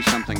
maybe something's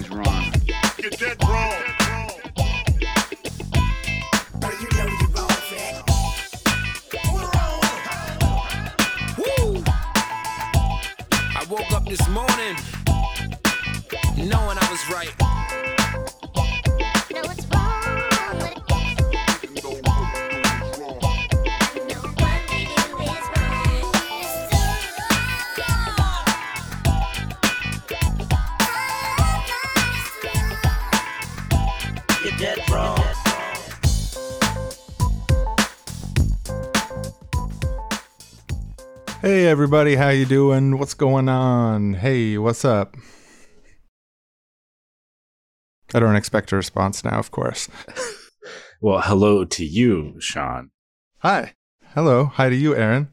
everybody, how you doing? What's going on? Hey, what's up? I don't expect a response now, of course. Well, hello to you, Sean. Hi. Hello. Hi to you, Aaron.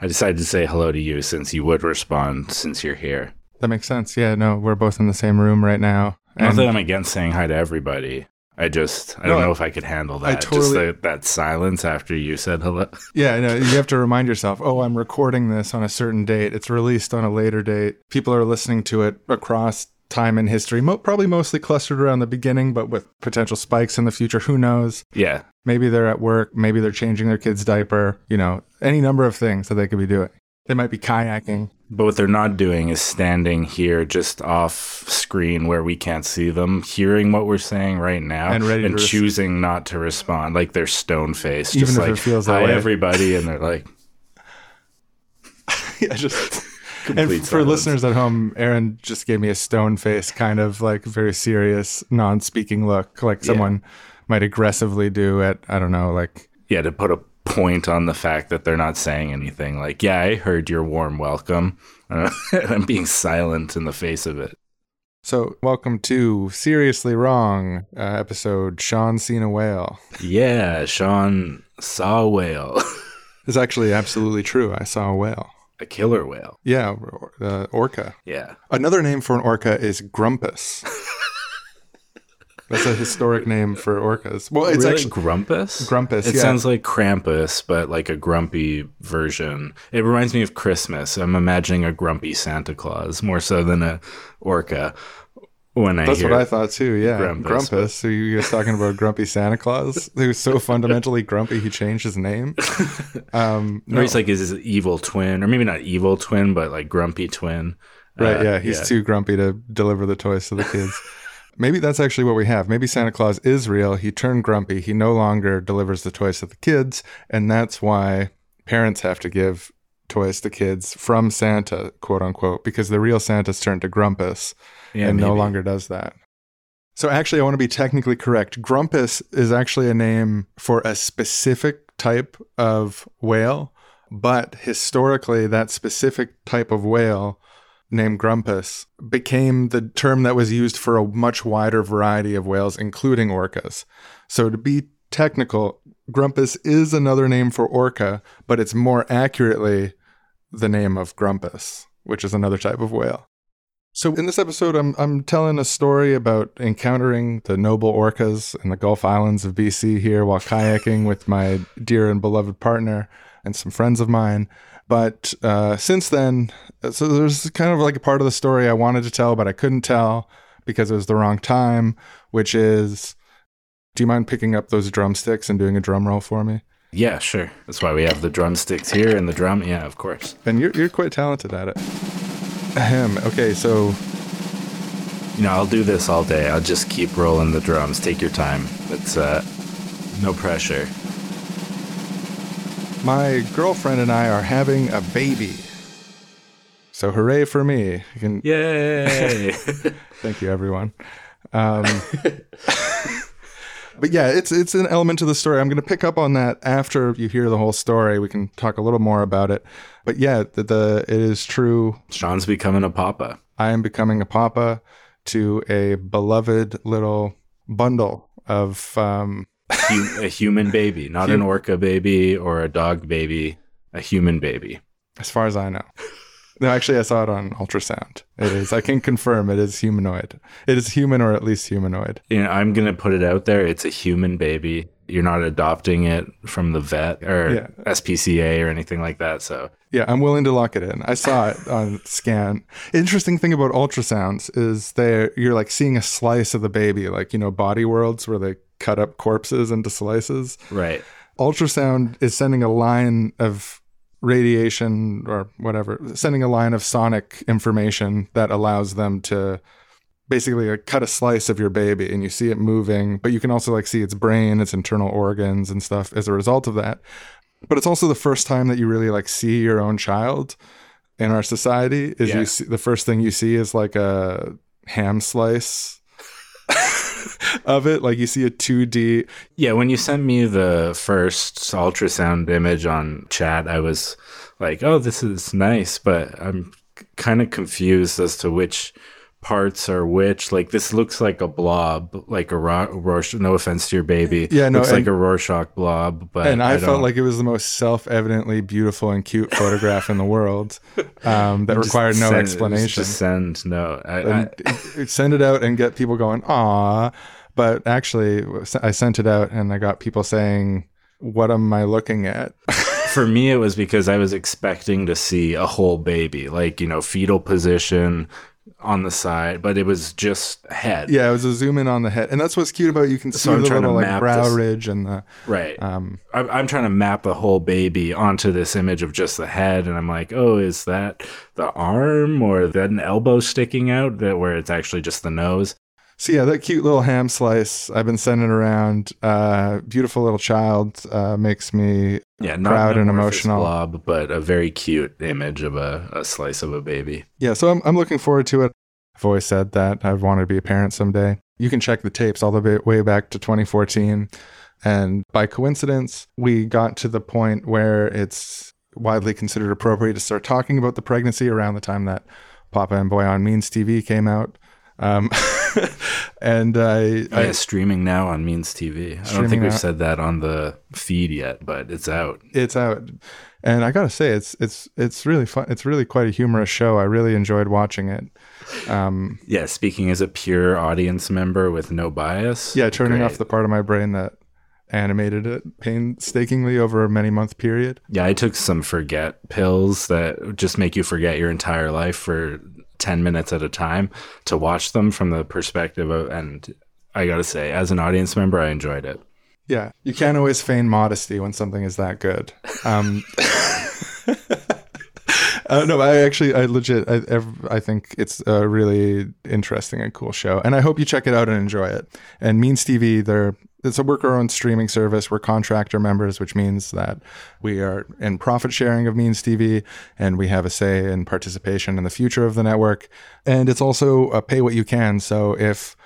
I decided to say hello to you since you would respond since you're here. That makes sense. Yeah, no, we're both in the same room right now. Not And that I'm against saying hi to everybody. I just I No, don't I- know if I could handle I that. just the, that silence after you said hello. yeah, no, you have to remind yourself, oh, I'm recording this on a certain date. It's released on a later date. People are listening to it across time and history, Mo- probably mostly clustered around the beginning, but with potential spikes in the future. Who knows? Yeah. Maybe they're at work. Maybe they're changing their kid's diaper. You know, any number of things that they could be doing. They might be kayaking. But what they're not doing is standing here just off screen where we can't see them, hearing what we're saying right now And ready to res- choosing not to respond. Like they're stone faced. Even Just if it feels that hi way." everybody. And they're like, yeah, just. and for silence. listeners at home, Aaron just gave me a stone face, kind of like very serious, non-speaking look, like someone might aggressively do at I don't know, like yeah, to put a point on the fact that they're not saying anything. Like, yeah, I heard your warm welcome. Uh, and I'm being silent in the face of it. So, welcome to Seriously Wrong uh, episode Sean seen a whale. Yeah, Sean saw a whale, It's actually absolutely true. I saw a whale. a killer whale. Yeah, or- uh, orca. Yeah. Another name for an orca is grumpus. That's a historic name for orcas. Well, it's Really? actually Grumpus? Grumpus, It yeah. sounds like Krampus, but like a grumpy version. It reminds me of Christmas. I'm imagining a grumpy Santa Claus more so than a orca when I That's hear what I thought too. Yeah, Grumpus. Grumpus. So you guys talking about Grumpy Santa Claus, who's so fundamentally grumpy he changed his name. Um, Or no. he's like his evil twin, or maybe not evil twin, but like grumpy twin. Right, Uh, yeah, he's too grumpy to deliver the toys to the kids. Maybe that's actually what we have. Maybe hmm. Santa Claus is real. He turned grumpy. He no longer delivers the toys to the kids, and that's why parents have to give toys to kids from Santa, quote unquote, because the real Santa's turned to Grumpus Yeah, and no longer does that. So actually, I want to be technically correct. Grumpus is actually a name for a specific type of whale, but historically, that specific type of whale named Grumpus became the term that was used for a much wider variety of whales, including orcas. So to be technical, Grumpus is another name for orca, but it's more accurately the name of Grumpus, which is another type of whale. So in this episode, I'm I'm telling a story about encountering the noble orcas in the Gulf Islands of BC here while kayaking with my dear and beloved partner and some friends of mine. But uh, since then, so there's kind of like a part of the story I wanted to tell, but I couldn't tell because it was the wrong time. Which is, do you mind picking up those drumsticks and doing a drum roll for me? Yeah, sure. That's why we have the drumsticks here and the drum. Yeah, of course. And you're you're quite talented at it. Ahem. Okay, so You know, I'll do this all day. I'll just keep rolling the drums. Take your time. It's uh, no pressure. My girlfriend and I are having a baby. So hooray for me. You can Yay! thank you everyone. Um, but yeah, it's it's an element to the story. I'm going to pick up on that after you hear the whole story. We can talk a little more about it. But yeah, the, the it is true. Sean's becoming a papa. I am becoming a papa to a beloved little bundle of um, Hu- a human baby, not an orca baby or a dog baby. A human baby. as far as I know. No, actually, I saw it on ultrasound. It is. I can confirm it is humanoid. It is human or at least humanoid. You know, I'm gonna put it out there. It's a human baby. You're not adopting it from the vet or Yeah. SPCA or anything like that. So Yeah, I'm willing to lock it in. I saw it on scan. Interesting thing about ultrasounds is they you're like seeing a slice of the baby, like you know, body worlds where they cut up corpses into slices. right. Ultrasound is sending a line of radiation or whatever, sending a line of sonic information that allows them to basically like, cut a slice of your baby and you see it moving, but you can also like see its brain, its internal organs and stuff as a result of that. But it's also the first time that you really like see your own child in our society is Yeah. you see the first thing you see is like a ham slice of it. Like you see a 2D Yeah, when you sent me the first ultrasound image on chat, I was like, "Oh, this is nice," but I'm kind of confused as to which parts are which. Like this looks like a blob, like a Ro- Rorschach. No offense to your baby. Yeah, no, looks like a Rorschach blob. But and I, felt like it was the most self-evidently beautiful and cute photograph in the world um, that required no send- explanation. Just send no. I, I, it- send it out and get people going, "Aw!" But actually, I sent it out and I got people saying, "What am I looking at?" for me, it was because I was expecting to see a whole baby, like you know, fetal position on the side, but it was just head. yeah, it was a zoom in on the head, and that's what's cute about it. you can see So the little like brow this- ridge and the Right. um, I'm, I'm trying to map the whole baby onto this image of just the head, and I'm like, oh, is that the arm or that an elbow sticking out? That where it's actually just the nose. So yeah, that cute little ham slice I've been sending around. Uh, beautiful little child uh, makes me Yeah, Proud an and emotional. blob, but a very cute image of a, a slice of a baby. yeah. So I'm I'm looking forward to it. I've always said that I've wanted to be a parent someday. You can check the tapes all the way- way back to 2014, and by coincidence, we got to the point where it's widely considered appropriate to start talking about the pregnancy around the time that Papa and Boy on Means TV came out. Um, and I, Oh, yeah, I streaming now on Means TV. I don't think we've now. said that on the feed yet, but it's out. it's out and i gotta say it's it's it's really fun it's really quite a humorous show i really enjoyed watching it um Yeah, speaking as a pure audience member with no bias. yeah turning off the part of my brain that animated it painstakingly over a many month period Yeah, I took some forget pills that just make you forget your entire life for 10 minutes at a time to watch them from the perspective of, and I gotta say, as an audience member, I enjoyed it. yeah you can't always feign modesty when something is that good um Uh, no, I actually, I legit, I, I think it's a really interesting and cool show, and I hope you check it out and enjoy it. And Means TV, they're it's a worker-owned streaming service. We're contractor members, which means that we are in profit sharing of Means TV, and we have a say in participation in the future of the network. And it's also a pay what you can. So if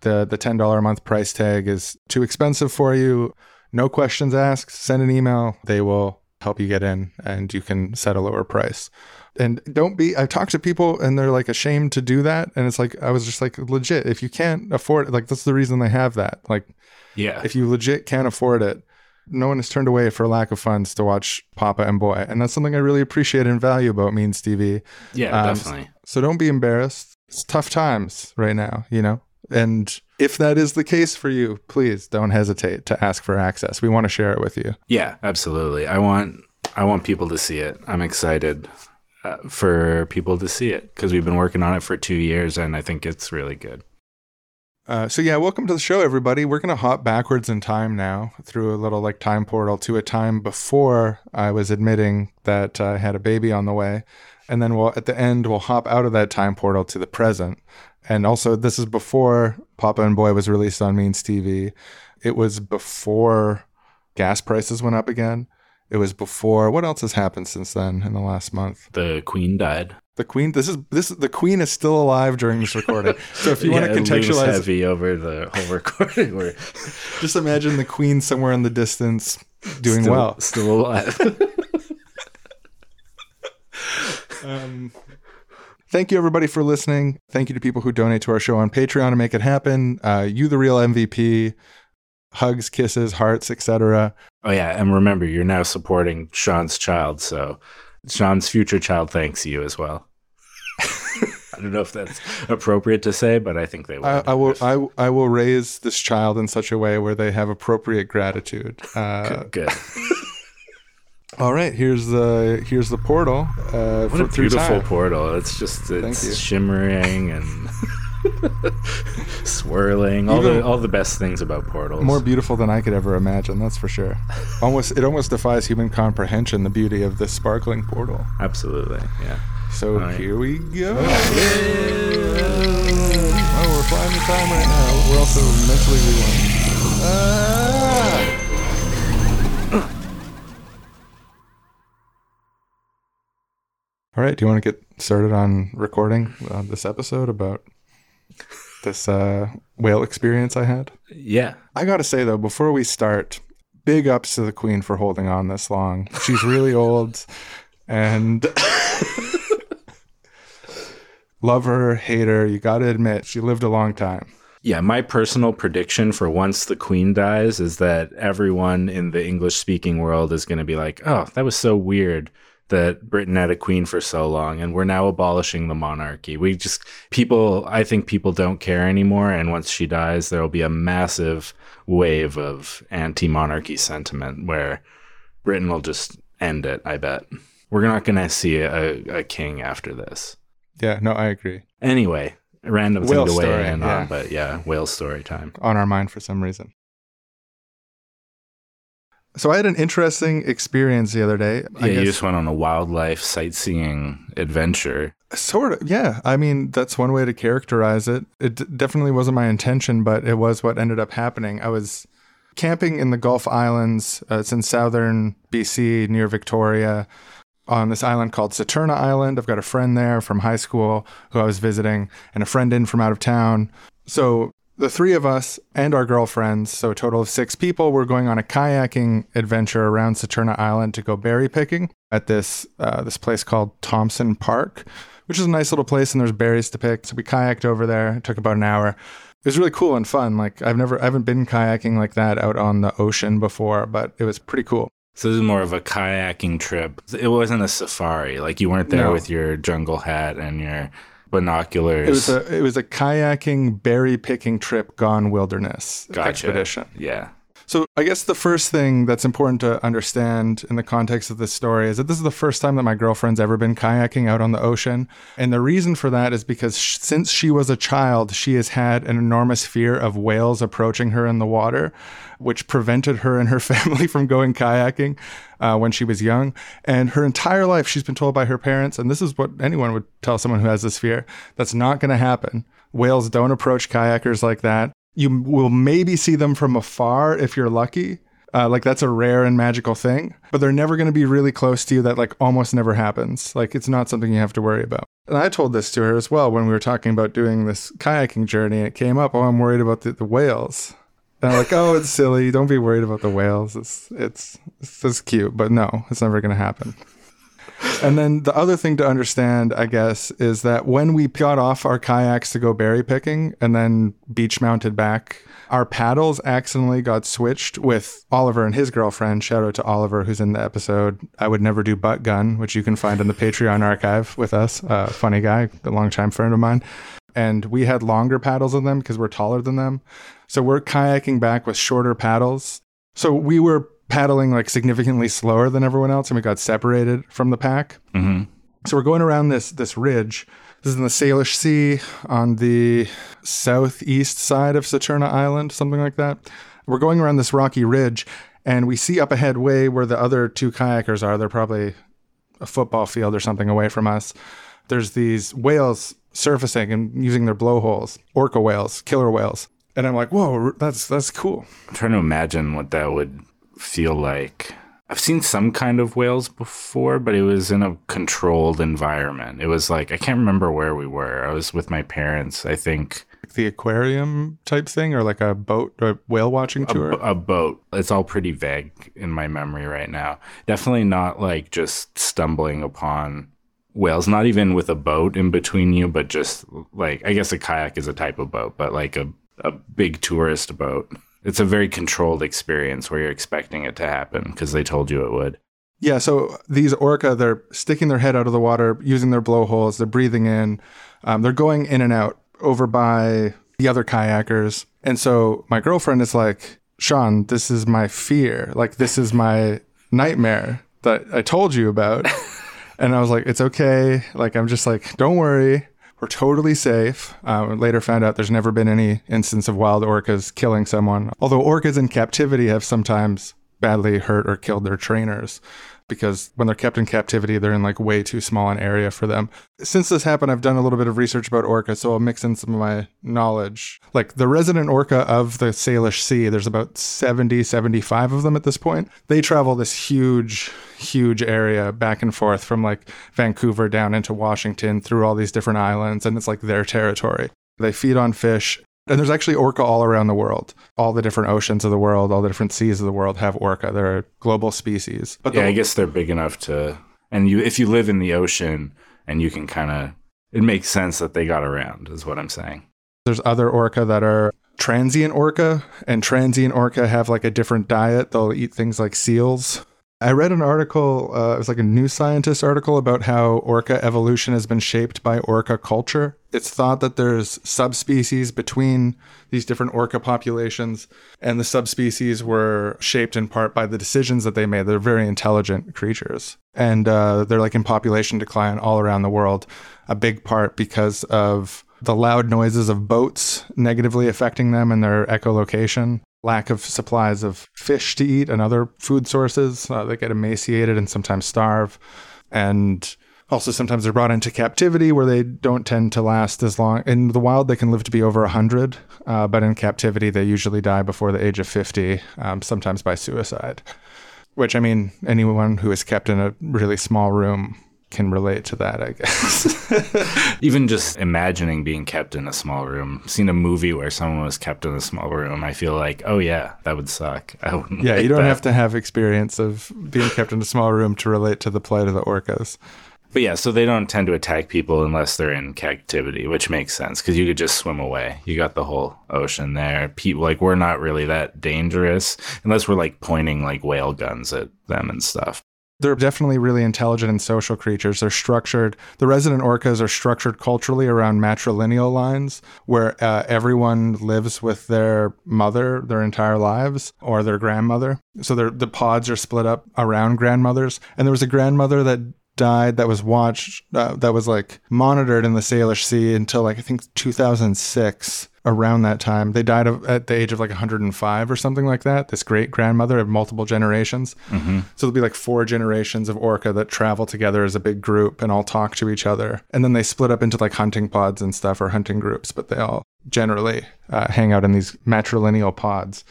the the ten dollar a month price tag is too expensive for you, no questions asked. Send an email. They will help you get in, and you can set a lower price. And don't be. I've talked to people, and they're like ashamed to do that. And it's like I was just like legit. If you can't afford it, like that's the reason they have that. Like Yeah. if you legit can't afford it, no one is turned away for lack of funds to watch Papa and Boy, and that's something I really appreciate and value about Means TV. yeah, um, definitely. So don't be embarrassed. It's tough times right now, you know? And if that is the case for you, please don't hesitate to ask for access. We want to share it with you. Yeah, absolutely. I want I want people to see it. I'm excited uh, for people to see it because we've been working on it for two years, and I think it's really good. Uh, so yeah, welcome to the show, everybody. We're gonna hop backwards in time now through a little like time portal to a time before I was admitting that I had a baby on the way, and then we'll at the end we'll hop out of that time portal to the present. And also, this is before Papa and Boy was released on Means TV. It was before gas prices went up again. It was before what else has happened since then in the last month? The Queen died. The Queen. This is this. The Queen is still alive during this recording. So if you want to contextualize heavy over the whole recording, we're Just imagine the queen somewhere in the distance doing still, well. still alive. Um, thank you, everybody, for listening. Thank you to people who donate to our show on Patreon to make it happen. Uh, you, the real MVP. Hugs, kisses, hearts, etc. oh yeah, and remember, you're now supporting Sean's child, so Sean's future child thanks you as well. I don't know if that's appropriate to say, but I think they would. I, I will I, I will raise this child in such a way where they have appropriate gratitude. Uh, Good. all right, here's the here's the portal. Uh, What for, a through beautiful portal. It's just it's shimmering and swirling. All the all the best things about portals. More beautiful than I could ever imagine. That's for sure. Almost it almost defies human comprehension. The beauty of this sparkling portal. Absolutely. Yeah. So right. here we go. Oh, we're flying the time right now. We're also mentally rewind. Ah! All right. Do you want to get started on recording uh, this episode about this uh, whale experience I had? Yeah. I gotta say though, before we start, big ups to the queen for holding on this long. She's really old, and love her, hate her. You gotta admit, she lived a long time. Yeah, my personal prediction for once the queen dies is that everyone in the English speaking world is going to be like, oh, that was so weird that Britain had a queen for so long and we're now abolishing the monarchy. We just, people, I think people don't care anymore. And once she dies, there will be a massive wave of anti monarchy sentiment where Britain will just end it, I bet. We're not going to see a, a king after this. Yeah, no, I agree. Anyway, random Whale thing to weigh story, in yeah. on, but yeah, whale story time. On our mind for some reason. So I had an interesting experience the other day. I Yeah, you just went on a wildlife sightseeing adventure. Sort of, yeah. I mean, that's one way to characterize it. It d- definitely wasn't my intention, but it was what ended up happening. I was camping in the Gulf Islands. Uh, it's in southern BC near Victoria on this island called Saturna Island. I've got a friend there from high school who I was visiting and a friend in from out of town. So the three of us and our girlfriends, so a total of six people, were going on a kayaking adventure around Saturna Island to go berry picking at this uh, this place called Thompson Park, which is a nice little place and there's berries to pick. So we kayaked over there. It took about an hour. It was really cool and fun. Like I've never, I haven't been kayaking like that out on the ocean before, but it was pretty cool. So this is more of a kayaking trip. It wasn't a safari. Like you weren't there No. with your jungle hat and your binoculars. It was a it was a kayaking berry picking trip gone wilderness Gotcha. expedition. yeah. So I guess the first thing that's important to understand in the context of this story is that this is the first time that my girlfriend's ever been kayaking out on the ocean, and the reason for that is because sh- since she was a child, she has had an enormous fear of whales approaching her in the water, which prevented her and her family from going kayaking uh, when she was young. And her entire life, she's been told by her parents, and this is what anyone would tell someone who has this fear: that's not going to happen. Whales don't approach kayakers like that. You will maybe see them from afar if you're lucky. Uh, like that's a rare and magical thing, but they're never going to be really close to you. That like almost never happens. Like it's not something you have to worry about. And I told this to her as well when we were talking about doing this kayaking journey. It came up. Oh, I'm worried about the, the whales. And I'm like, oh, it's silly. Don't be worried about the whales. It's it's it's just cute, but no, it's never going to happen. And then the other thing to understand, I guess, is that when we got off our kayaks to go berry picking and then beach mounted back, our paddles accidentally got switched with Oliver and his girlfriend. Shout out to Oliver, who's in the episode I Would Never Do Butt Gun, which you can find in the Patreon archive with us. Uh, funny guy, a longtime friend of mine. And we had longer paddles than them because we're taller than them. So we're kayaking back with shorter paddles. So we were paddling like significantly slower than everyone else and we got separated from the pack. hmm So we're going around this this ridge. This is in the Salish Sea on the southeast side of Saturna Island, something like that. We're going around this rocky ridge and we see up ahead way where the other two kayakers are. They're probably a football field or something away from us. There's these whales surfacing and using their blowholes, orca whales, killer whales. And I'm like, whoa, that's that's cool. I'm trying to imagine what that would feel like. I've seen some kind of whales before, but it was in a controlled environment. It was like I can't remember where we were. I was with my parents, I think. The aquarium type thing, or like a boat, a whale watching tour. bo- a boat. It's all pretty vague in my memory right now. Definitely not like just stumbling upon whales, not even with a boat in between you, but just like I guess a kayak is a type of boat, but like a, a big tourist boat. It's a very controlled experience where you're expecting it to happen because they told you it would. Yeah, so these orca, they're sticking their head out of the water, using their blowholes, they're breathing in, um, they're going in and out over by the other kayakers. And so my girlfriend is like, Sean, this is my fear. Like, this is my nightmare that I told you about. and I was like, it's okay. Like, I'm just like, don't worry. We're totally safe. Um, later found out there's never been any instance of wild orcas killing someone. Although orcas in captivity have sometimes badly hurt or killed their trainers because when they're kept in captivity, they're in like way too small an area for them. Since this happened, I've done a little bit of research about orca, so I'll mix in some of my knowledge. Like the resident orca of the Salish Sea, there's about 70, 75 of them at this point. They travel this huge, huge area back and forth from like Vancouver down into Washington through all these different islands, and it's like their territory. They feed on fish. And there's actually orca all around the world. All the different oceans of the world, all the different seas of the world have orca. They're a global species. But Yeah, the- I guess they're big enough to, and you if you live in the ocean and you can kind of, it makes sense that they got around, is what I'm saying. there's other orca that are transient orca, and transient orca have like a different diet. They'll eat things like seals. I read an article, uh, it was like a New Scientist article about how orca evolution has been shaped by orca culture. It's thought that there's subspecies between these different orca populations, and the subspecies were shaped in part by the decisions that they made. They're very intelligent creatures, and uh, they're like in population decline all around the world, a big part because of the loud noises of boats negatively affecting them and their echolocation, lack of supplies of fish to eat and other food sources. Uh, they get emaciated and sometimes starve. And also, sometimes they're brought into captivity where they don't tend to last as long. In the wild, they can live to be over 100, uh, but in captivity, they usually die before the age of 50, um, sometimes by suicide. Which, I mean, anyone who is kept in a really small room can relate to that, I guess. Even just imagining being kept in a small room, seen a movie where someone was kept in a small room, I feel like, oh yeah, that would suck. I wouldn't Yeah, like you don't that. have to have experience of being kept in a small room to relate to the plight of the orcas. But yeah, so they don't tend to attack people unless they're in captivity, which makes sense because you could just swim away. You got the whole ocean there. People like we're not really that dangerous unless we're like pointing like whale guns at them and stuff. They're definitely really intelligent and social creatures. They're structured, the resident orcas are structured culturally around matrilineal lines where uh, everyone lives with their mother their entire lives or their grandmother. So the pods are split up around grandmothers. And there was a grandmother that died that was watched, uh, that was like monitored in the Salish Sea until like, I think 2006. Around that time, they died of, at the age of like 105 or something like that. This great grandmother of multiple generations. So there'll be like four generations of orca that travel together as a big group and all talk to each other. And then they split up into like hunting pods and stuff or hunting groups, but they all generally uh, hang out in these matrilineal pods.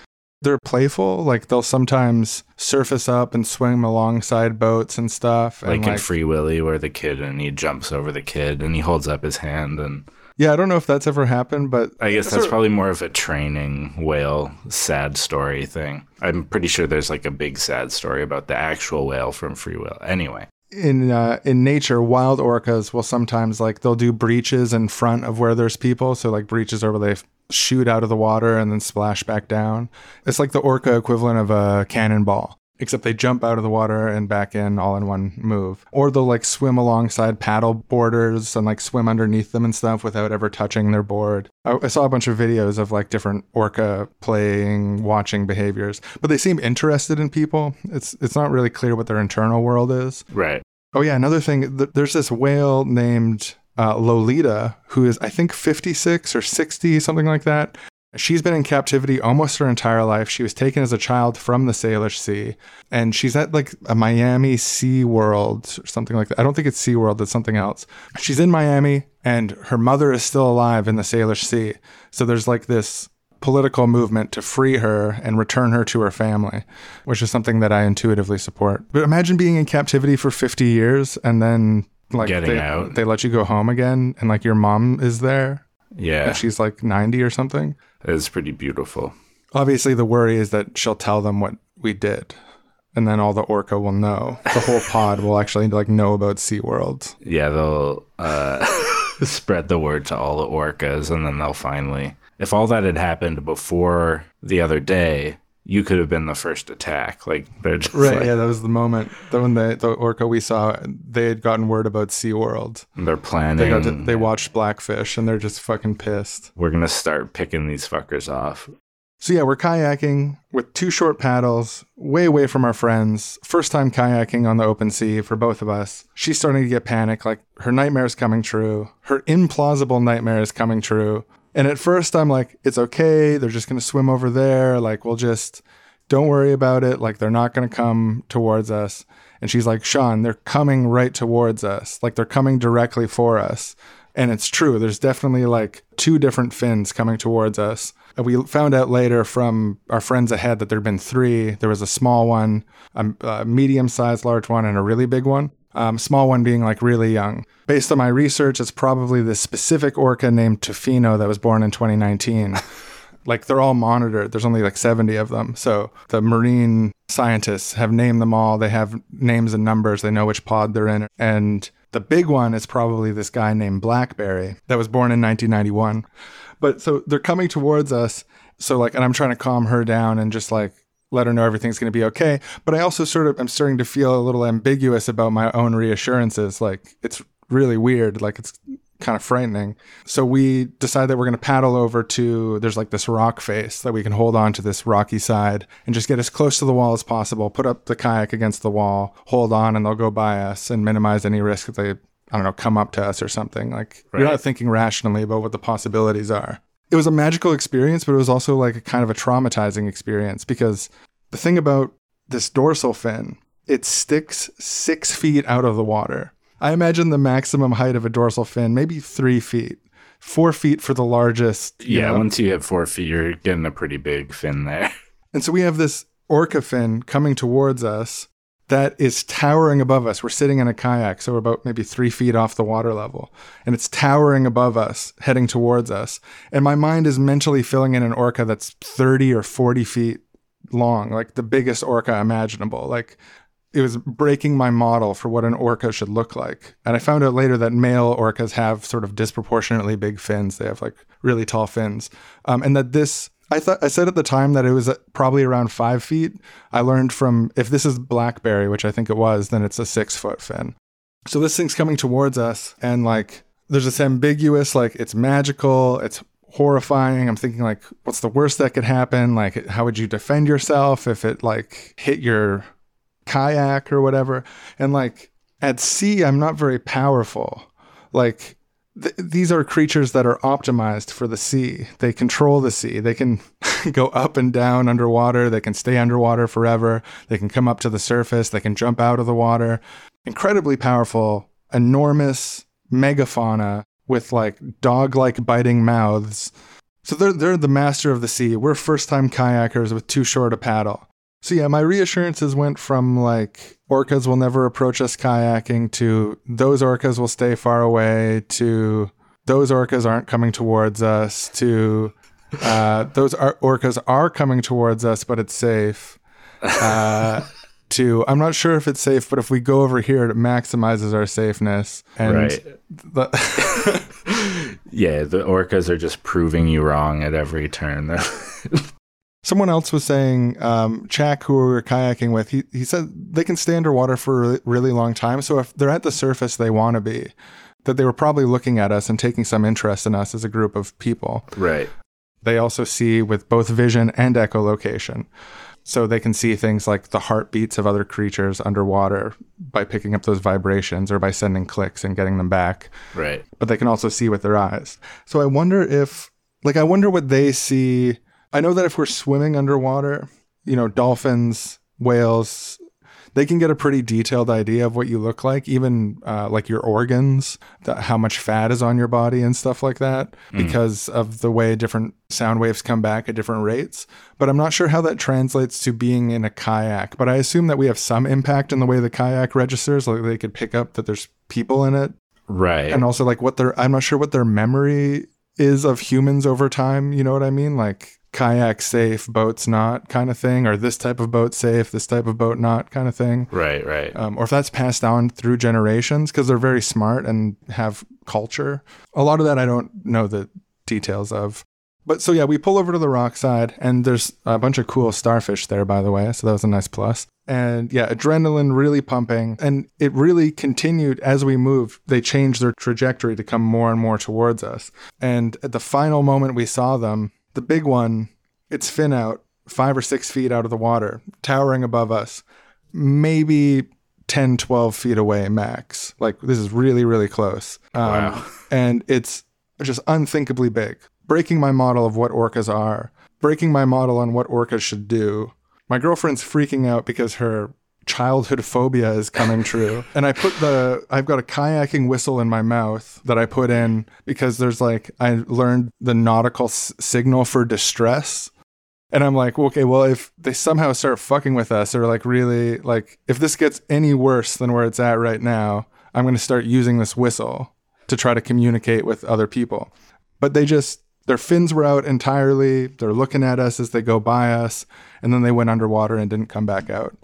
They're playful, like they'll sometimes surface up and swim alongside boats and stuff. And Like, in Free Willy, where the kid and he jumps over the kid and he holds up his hand and yeah, I don't know if that's ever happened, but I guess that's probably more of a training whale sad story thing. I'm pretty sure there's like a big sad story about the actual whale from Free Will. Anyway, in uh, in nature, wild orcas will sometimes like they'll do breaches in front of where there's people. So like breaches are where they shoot out of the water and then splash back down. It's like the orca equivalent of a cannonball, except they jump out of the water and back in all in one move. Or they'll like swim alongside paddle boarders and like swim underneath them and stuff without ever touching their board. I, I saw a bunch of videos of like different orca playing, watching behaviors, but they seem interested in people. It's it's not really clear what their internal world is. right. Oh yeah, another thing. th- There's this whale named uh, Lolita who is, I think, 56 or 60, something like that. She's been in captivity almost her entire life. She was taken as a child from the Salish Sea, and she's at like a Miami Sea World or something like that. I don't think it's Sea World; it's something else. She's in Miami, and her mother is still alive in the Salish Sea. So there's like this political movement to free her and return her to her family, which is something that I intuitively support. But imagine being in captivity for 50 years and then like Getting they, out. they let you go home again and like your mom is there Yeah, and she's like 90 or something. It's pretty beautiful. Obviously the worry is that she'll tell them what we did. And then all the orca will know. The whole pod will actually like know about SeaWorld. Yeah, they'll uh, spread the word to all the orcas, and then they'll finally. If all that had happened before the other day, you could have been the first attack. Like they're just Right. like, yeah, that was the moment. That when the the orca we saw, they had gotten word about SeaWorld. they're planning. They got to, they watched Blackfish and they're just fucking pissed. we're gonna start picking these fuckers off. So yeah, we're kayaking with two short paddles, way away from our friends. First time kayaking on the open sea for both of us. She's starting to get panic, like her nightmare is coming true. Her implausible nightmare is coming true. And at first I'm like, it's okay, they're just gonna swim over there, like we'll just don't worry about it, like they're not gonna come towards us. And she's like, Sean, they're coming right towards us. Like they're coming directly for us. And it's true. There's definitely like two different fins coming towards us. And we found out later from our friends ahead that there had been three. There was a small one, a, a medium sized large one, and a really big one. Um, small one being like really young. Based on my research, it's probably this specific orca named Tofino that was born in 2019. like they're all monitored. There's only like 70 of them. So the marine scientists have named them all. They have names and numbers. They know which pod they're in. And the big one is probably this guy named Blackberry that was born in 1991. But so they're coming towards us. So like, and I'm trying to calm her down and just like let her know everything's going to be okay. But I also sort of am starting to feel a little ambiguous about my own reassurances. Like it's really weird. Like it's kind of frightening. So we decide that we're going to paddle over to there's like this rock face that we can hold on to this rocky side and just get as close to the wall as possible. Put up the kayak against the wall, hold on, and they'll go by us and minimize any risk that they I don't know come up to us or something. Like you're not thinking rationally about what the possibilities are. It was a magical experience, but it was also like a kind of a traumatizing experience because the thing about this dorsal fin, it sticks six feet out of the water. I imagine the maximum height of a dorsal fin, maybe three feet, four feet for the largest. Yeah, know. once you hit four feet, you're getting a pretty big fin there. And so we have this orca fin coming towards us that is towering above us. We're sitting in a kayak, so we're about maybe three feet off the water level, and it's towering above us, heading towards us. And my mind is mentally filling in an orca that's 30 or 40 feet long, like the biggest orca imaginable. Like it was breaking my model for what an orca should look like. And I found out later that male orcas have sort of disproportionately big fins. They have like really tall fins. Um, and that this, I thought, I said at the time that it was uh, probably around five feet. I learned from, if this is blackberry, which I think it was, then it's a six foot fin. So this thing's coming towards us and like, there's this ambiguous, like it's magical, it's horrifying. I'm thinking like, what's the worst that could happen? Like, how would you defend yourself if it like hit your kayak or whatever. And like at sea, I'm not very powerful. Like th- these are creatures that are optimized for the sea. They control the sea. They can go up and down underwater. They can stay underwater forever. They can come up to the surface. They can jump out of the water. Incredibly powerful, enormous megafauna with like dog like biting mouths. So they're, they're the master of the sea. We're first time kayakers with too short a paddle. So yeah, my reassurances went from like orcas will never approach us kayaking to those orcas will stay far away to those orcas aren't coming towards us to uh, those orcas are coming towards us, but it's safe. Uh, to I'm not sure if it's safe, but if we go over here, it maximizes our safeness. And right. the, Yeah, the orcas are just proving you wrong at every turn. Someone else was saying, um, Chak, who we were kayaking with, he, he said they can stay underwater for a really, really long time. So if they're at the surface they want to be, that they were probably looking at us and taking some interest in us as a group of people. right. They also see with both vision and echolocation. So they can see things like the heartbeats of other creatures underwater by picking up those vibrations or by sending clicks and getting them back Right. but they can also see with their eyes. So I wonder if, like, I wonder what they see. I know that if we're swimming underwater, you know, dolphins, whales, they can get a pretty detailed idea of what you look like, even uh, like your organs, the, how much fat is on your body and stuff like that, because of the way different sound waves come back at different rates. But I'm not sure how that translates to being in a kayak. But I assume that we have some impact in the way the kayak registers, like they could pick up that there's people in it Right. and also like what their I'm not sure what their memory is of humans over time. You know what I mean? Like kayak safe, boats not kind of thing, or this type of boat safe, this type of boat not kind of thing. right. Right. Um, or if that's passed down through generations because they're very smart and have culture. A lot of that I don't know the details of. But so yeah, we pull over to the rock side, and there's a bunch of cool starfish there, by the way. So that was a nice plus. And yeah, adrenaline really pumping, and it really continued as we moved. They changed their trajectory to come more and more towards us. And at the final moment we saw them, the big one, its fin out, five or six feet out of the water, towering above us, maybe 10, 12 feet away max. Like this is really, really close. Um, Wow. And it's just unthinkably big, breaking my model of what orcas are, breaking my model on what orcas should do. My girlfriend's freaking out because her childhood phobia is coming true. and I put the, I've got a kayaking whistle in my mouth that I put in because there's like, I learned the nautical s- signal for distress. And I'm like, okay, well, if they somehow start fucking with us or like really, like, if this gets any worse than where it's at right now, I'm going to start using this whistle to try to communicate with other people. But they just, their fins were out entirely. They're looking at us as they go by us. And then they went underwater and didn't come back out.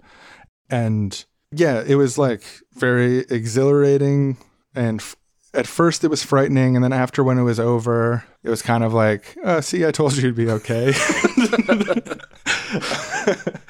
And yeah, it was like very exhilarating. And f- at first it was frightening. And then after when it was over, it was kind of like, uh, see, I told you you'd be okay.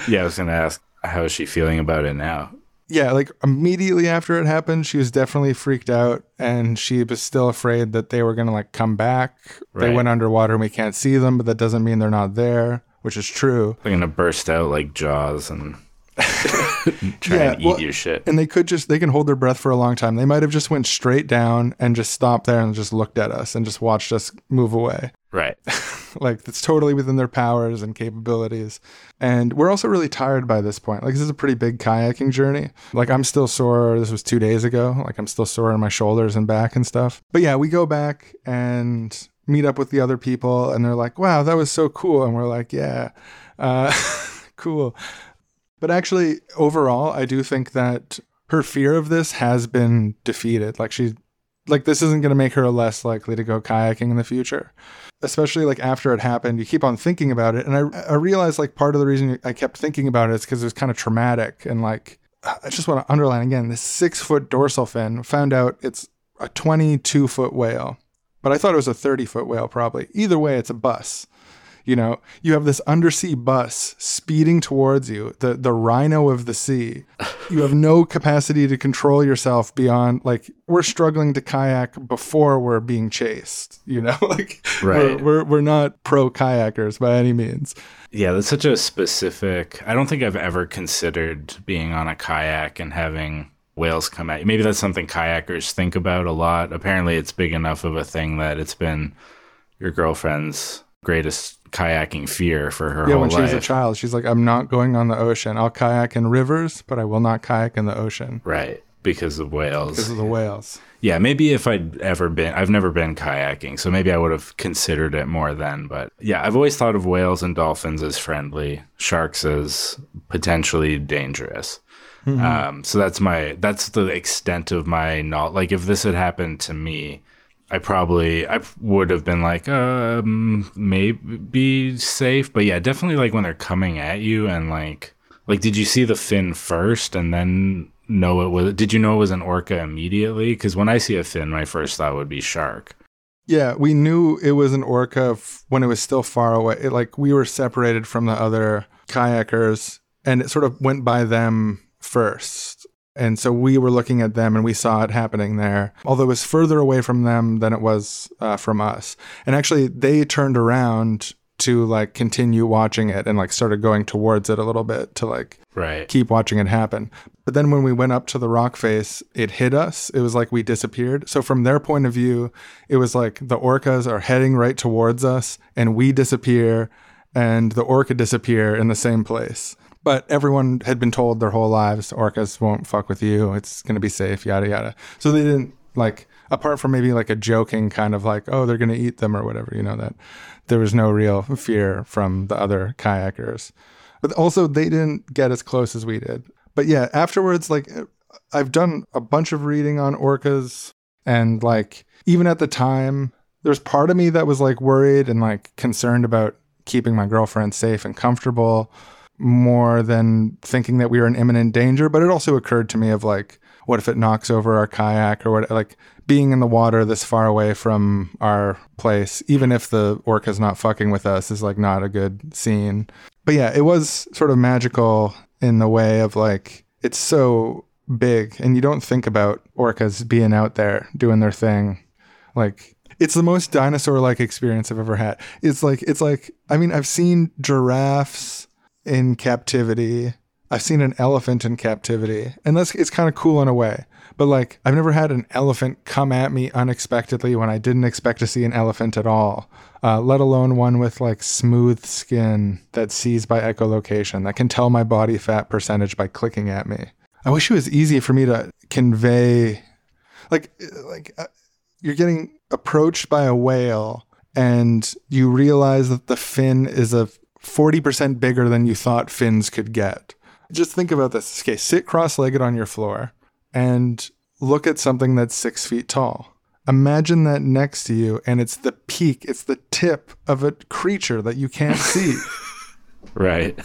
Yeah, I was gonna ask how is she feeling about it now? yeah, like immediately after it happened, she was definitely freaked out and she was still afraid that they were going to like come back. They went underwater and we can't see them, but that doesn't mean they're not there, which is true. They're gonna burst out like jaws and try Yeah, and eat well, your shit. And they could just they can hold their breath for a long time. They might have just went straight down and just stopped there and just looked at us and just watched us move away. Right. like it's totally within their powers and capabilities. And we're also really tired by this point. Like this is a pretty big kayaking journey. Like I'm still sore. This was 2 days ago. Like I'm still sore in my shoulders and back and stuff. But yeah, we go back and meet up with the other people and they're like, "Wow, that was so cool." And we're like, "Yeah. Uh cool." But actually, overall, I do think that her fear of this has been defeated. Like she like this isn't going to make her less likely to go kayaking in the future especially like after it happened, you keep on thinking about it. And I, I realized like part of the reason I kept thinking about it is because it was kind of traumatic. And like, I just want to underline again this six foot dorsal fin, found out it's a 22 foot whale, but I thought it was a 30 foot whale probably. Either way, it's a bus. You know, you have this undersea bus speeding towards you, the the rhino of the sea. You have no capacity to control yourself beyond like we're struggling to kayak before we're being chased. You know, like Right. we're, we're we're not pro kayakers by any means. Yeah, that's such a specific. I don't think I've ever considered being on a kayak and having whales come at you. Maybe that's something kayakers think about a lot. Apparently, it's big enough of a thing that it's been your girlfriend's greatest kayaking fear for her Yeah, whole when she was a child, she's like, I'm not going on the ocean. I'll kayak in rivers, but I will not kayak in the ocean right, because of whales. because of the whales. Yeah, maybe if I'd ever been, I've never been kayaking, so maybe I would have considered it more then. But yeah, I've always thought of whales and dolphins as friendly, sharks as potentially dangerous. Um, so that's my that's the extent of my knowledge. Like if this had happened to me, I probably I would have been like, um, maybe be safe. But yeah, definitely like when they're coming at you and like like did you see the fin first and then know it was did you know it was an orca immediately? Because when I see a fin, my first thought would be shark. Yeah, we knew it was an orca f- when it was still far away. It, like we were separated from the other kayakers, and it sort of went by them first. And so we were looking at them, and we saw it happening there. Although it was further away from them than it was uh, from us. And actually, they turned around to like continue watching it and like started going towards it a little bit to like Right. keep watching it happen. But then when we went up to the rock face, it hit us. It was like we disappeared. So from their point of view, it was like the orcas are heading right towards us and we disappear and the orca disappear in the same place. But everyone had been told their whole lives orcas won't fuck with you. It's going to be safe, yada yada. So they didn't like apart from maybe like a joking kind of like, oh, they're going to eat them or whatever, you know, that there was no real fear from the other kayakers. But also, they didn't get as close as we did. But yeah, afterwards, like uh, I've done a bunch of reading on orcas, and like even at the time, there's part of me that was like worried and like concerned about keeping my girlfriend safe and comfortable more than thinking that we were in imminent danger. But it also occurred to me of like, what if it knocks over our kayak or what? Like being in the water this far away from our place, even if the orca's not fucking with us, is like not a good scene. But yeah, it was sort of magical in the way of like it's so big, and you don't think about orcas being out there doing their thing. Like it's the most dinosaur-like experience I've ever had. It's like it's like I mean I've seen giraffes in captivity. I've seen an elephant in captivity, and that's it's kind of cool in a way. But like I've never had an elephant come at me unexpectedly when I didn't expect to see an elephant at all. Uh, let alone one with like smooth skin that sees by echolocation that can tell my body fat percentage by clicking at me. I wish it was easy for me to convey, like like uh, you're getting approached by a whale and you realize that the fin is a 40% bigger than you thought fins could get. Just think about this. Okay, sit cross legged on your floor and look at something that's six feet tall. Imagine that next to you, and it's the peak, it's the tip of a creature that you can't see. Right.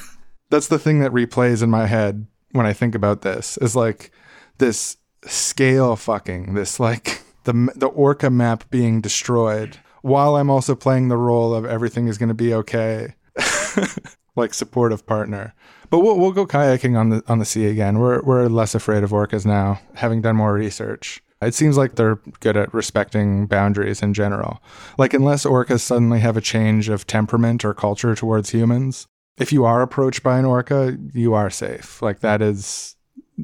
that's the thing that replays in my head when I think about this is like this scale fucking, this like the the orca map being destroyed while I'm also playing the role of everything is going to be okay, like supportive partner. But we'll we'll go kayaking on the on the sea again. We're we're less afraid of orcas now, having done more research. It seems like they're good at respecting boundaries in general. Like unless orcas suddenly have a change of temperament or culture towards humans, if you are approached by an orca, you are safe. Like that is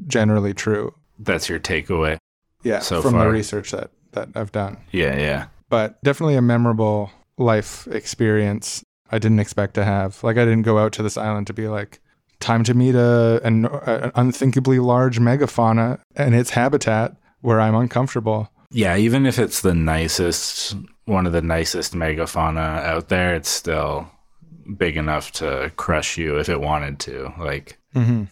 generally true. That's your takeaway. Yeah, So from the research that that I've done. Yeah, yeah. But definitely a memorable life experience I didn't expect to have. Like I didn't go out to this island to be like time to meet a an, an unthinkably large megafauna and its habitat where I'm uncomfortable. Yeah, even if it's the nicest, one of the nicest megafauna out there, it's still big enough to crush you if it wanted to. Like, Mm-hmm.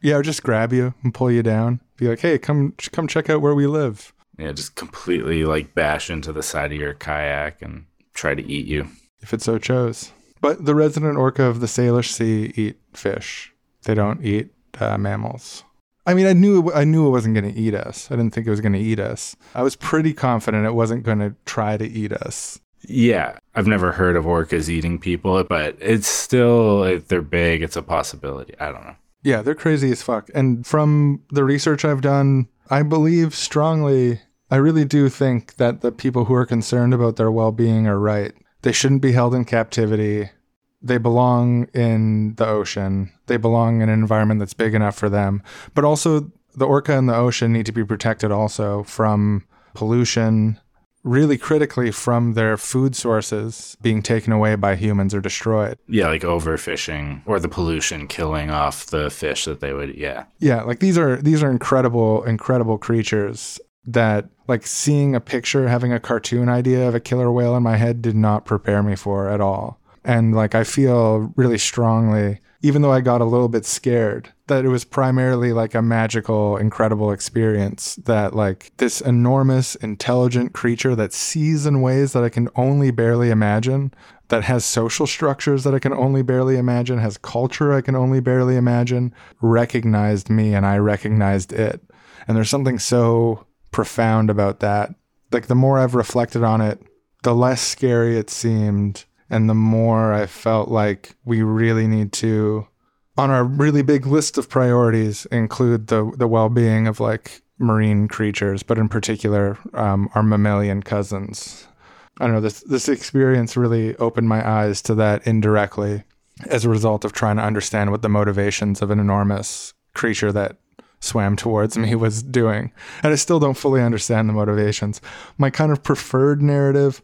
Yeah, or just grab you and pull you down. Be like, hey, come come check out where we live. yeah, just completely like bash into the side of your kayak and try to eat you. if it so chose. But the resident orca of the Salish Sea eat fish. They don't eat uh, mammals. I mean, I knew I knew it wasn't going to eat us. I didn't think it was going to eat us. I was pretty confident it wasn't going to try to eat us. Yeah, I've never heard of orcas eating people, but it's still, if they're big, it's a possibility. I don't know. Yeah, they're crazy as fuck. And from the research I've done, I believe strongly. I really do think that the people who are concerned about their well-being are right. They shouldn't be held in captivity. They belong in the ocean. They belong in an environment that's big enough for them. But also, the orca in the ocean need to be protected also from pollution, really critically from their food sources being taken away by humans or destroyed. Yeah, like overfishing or the pollution killing off the fish that they would, yeah. Yeah, like these are these are incredible, incredible creatures that like seeing a picture, having a cartoon idea of a killer whale in my head did not prepare me for at all. And like I feel really strongly, even though I got a little bit scared, that it was primarily like a magical, incredible experience that like this enormous, intelligent creature that sees in ways that I can only barely imagine, that has social structures that I can only barely imagine, has culture I can only barely imagine, recognized me and I recognized it. And there's something so profound about that. Like the more I've reflected on it, the less scary it seemed and the more I felt like we really need to on our really big list of priorities include the the well-being of like marine creatures, but in particular um, our mammalian cousins. I don't know this this experience really opened my eyes to that indirectly as a result of trying to understand what the motivations of an enormous creature that swam towards me was doing. And I still don't fully understand the motivations. My kind of preferred narrative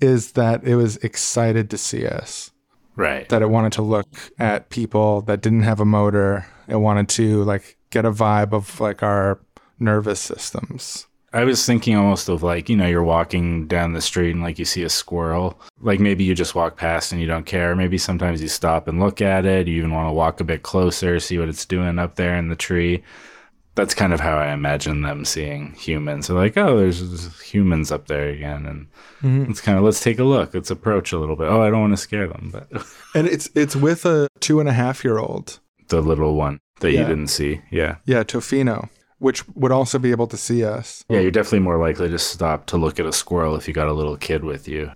is that it was excited to see us Right. that it wanted to look at people that didn't have a motor. It wanted to like get a vibe of like our nervous systems. I was thinking almost of like, you know, you're walking down the street and like you see a squirrel. Like maybe you just walk past and you don't care. Maybe sometimes you stop and look at it. You even want to walk a bit closer, see what it's doing up there in the tree. That's kind of how I imagine them seeing humans. They're like, oh, there's humans up there again. And mm-hmm. it's kind of, let's take a look. Let's approach a little bit. Oh, I don't want to scare them, but And it's it's with a two and a half year old. the little one that you didn't see. Yeah. Yeah, Tofino. which would also be able to see us. Yeah, you're definitely more likely to stop to look at a squirrel if you got a little kid with you.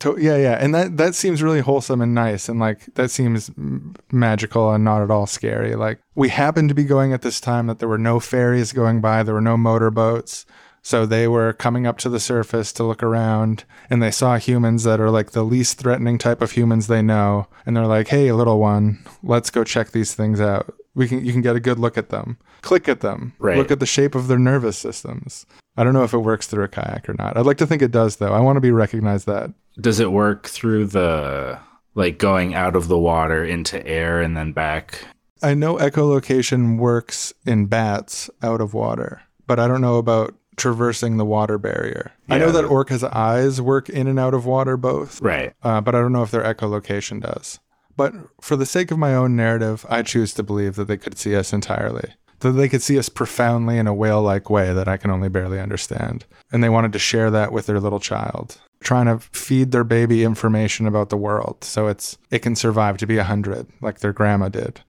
To- yeah, yeah, and that that seems really wholesome and nice, and like that seems m- magical and not at all scary. Like we happened to be going at this time that there were no ferries going by, there were no motorboats, so they were coming up to the surface to look around, and they saw humans that are like the least threatening type of humans they know, and they're like, "Hey, little one, let's go check these things out. We can you can get a good look at them, click at them, Right. look at the shape of their nervous systems." I don't know if it works through a kayak or not. I'd like to think it does, though. I want to be recognized that. Does it work through the like going out of the water into air and then back? I know echolocation works in bats out of water, but I don't know about traversing the water barrier. I know that orcas' eyes work in and out of water both, Right. uh, but I don't know if their echolocation does. But for the sake of my own narrative, I choose to believe that they could see us entirely. That they could see us profoundly in a whale like way that I can only barely understand. And they wanted to share that with their little child, trying to feed their baby information about the world so it's it can survive to be a hundred, like their grandma did.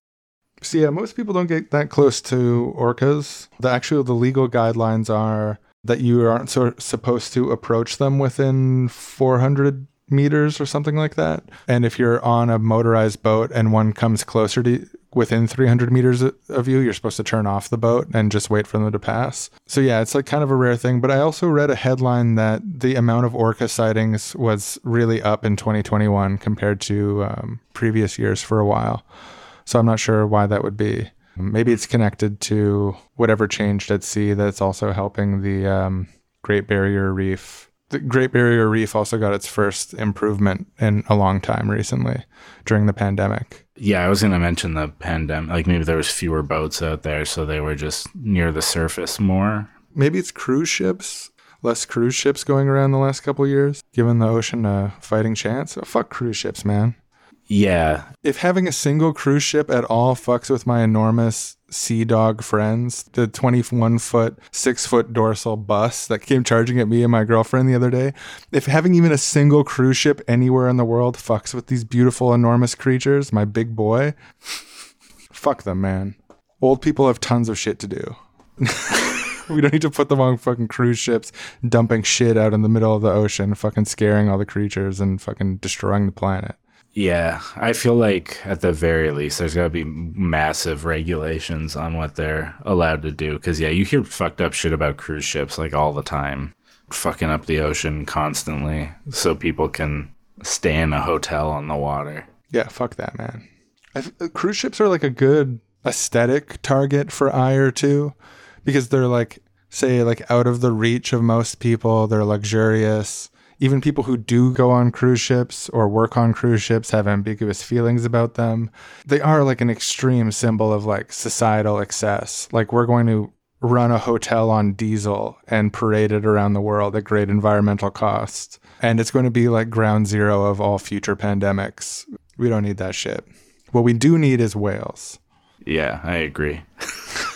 So yeah, most people don't get that close to orcas. The actual the legal guidelines are that you aren't so, supposed to approach them within 400 meters or something like that. And if you're on a motorized boat and one comes closer to within 300 meters of you, you're supposed to turn off the boat and just wait for them to pass. So yeah, it's like kind of a rare thing. But I also read a headline that the amount of orca sightings was really up in 2021 compared to um, previous years for a while. So I'm not sure why that would be. Maybe it's connected to whatever changed at sea that's also helping the um, Great Barrier Reef. The Great Barrier Reef also got its first improvement in a long time recently during the pandemic. Yeah, I was gonna mention the pandemic. Like maybe there was fewer boats out there, so they were just near the surface more. Maybe it's cruise ships. Less cruise ships going around the last couple years, giving the ocean a fighting chance. Oh, fuck cruise ships, man. Yeah, if having a single cruise ship at all fucks with my enormous sea dog friends, the 21 foot, six foot dorsal bus that came charging at me and my girlfriend the other day, if having even a single cruise ship anywhere in the world fucks with these beautiful, enormous creatures, my big boy, fuck them, man. Old people have tons of shit to do. we don't need to put them on fucking cruise ships dumping shit out in the middle of the ocean, fucking scaring all the creatures and fucking destroying the planet. Yeah. I feel like at the very least, there's got to be massive regulations on what they're allowed to do. Because yeah, you hear fucked up shit about cruise ships like all the time, fucking up the ocean constantly, so people can stay in a hotel on the water. Yeah, fuck that, man. I th- uh, cruise ships are like a good aesthetic target for ire too, because they're like, say, like out of the reach of most people. They're luxurious. Even people who do go on cruise ships or work on cruise ships have ambiguous feelings about them. They are like an extreme symbol of like societal excess. Like we're going to run a hotel on diesel and parade it around the world at great environmental cost. And it's going to be like ground zero of all future pandemics. We don't need that shit. What we do need is whales. Yeah, I agree.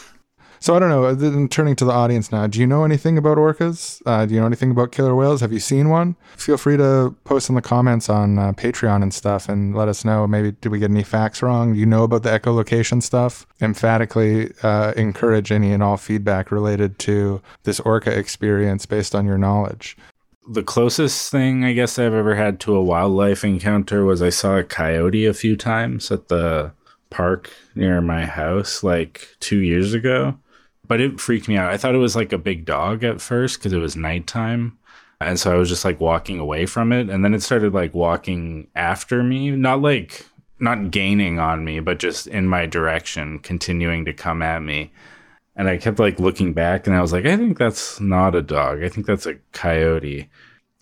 So I don't know. Turning to the audience now, do you know anything about orcas? Uh, do you know anything about killer whales? Have you seen one? Feel free to post in the comments on uh, Patreon and stuff, and let us know. Maybe did we get any facts wrong? Do you know about the echolocation stuff? Emphatically uh, encourage any and all feedback related to this orca experience based on your knowledge. The closest thing I guess I've ever had to a wildlife encounter was I saw a coyote a few times at the park near my house like two years ago. But it freaked me out. I thought it was like a big dog at first because it was nighttime. And so I was just like walking away from it. And then it started like walking after me, not like, not gaining on me, but just in my direction, continuing to come at me. And I kept like looking back and I was like, I think that's not a dog. I think that's a coyote.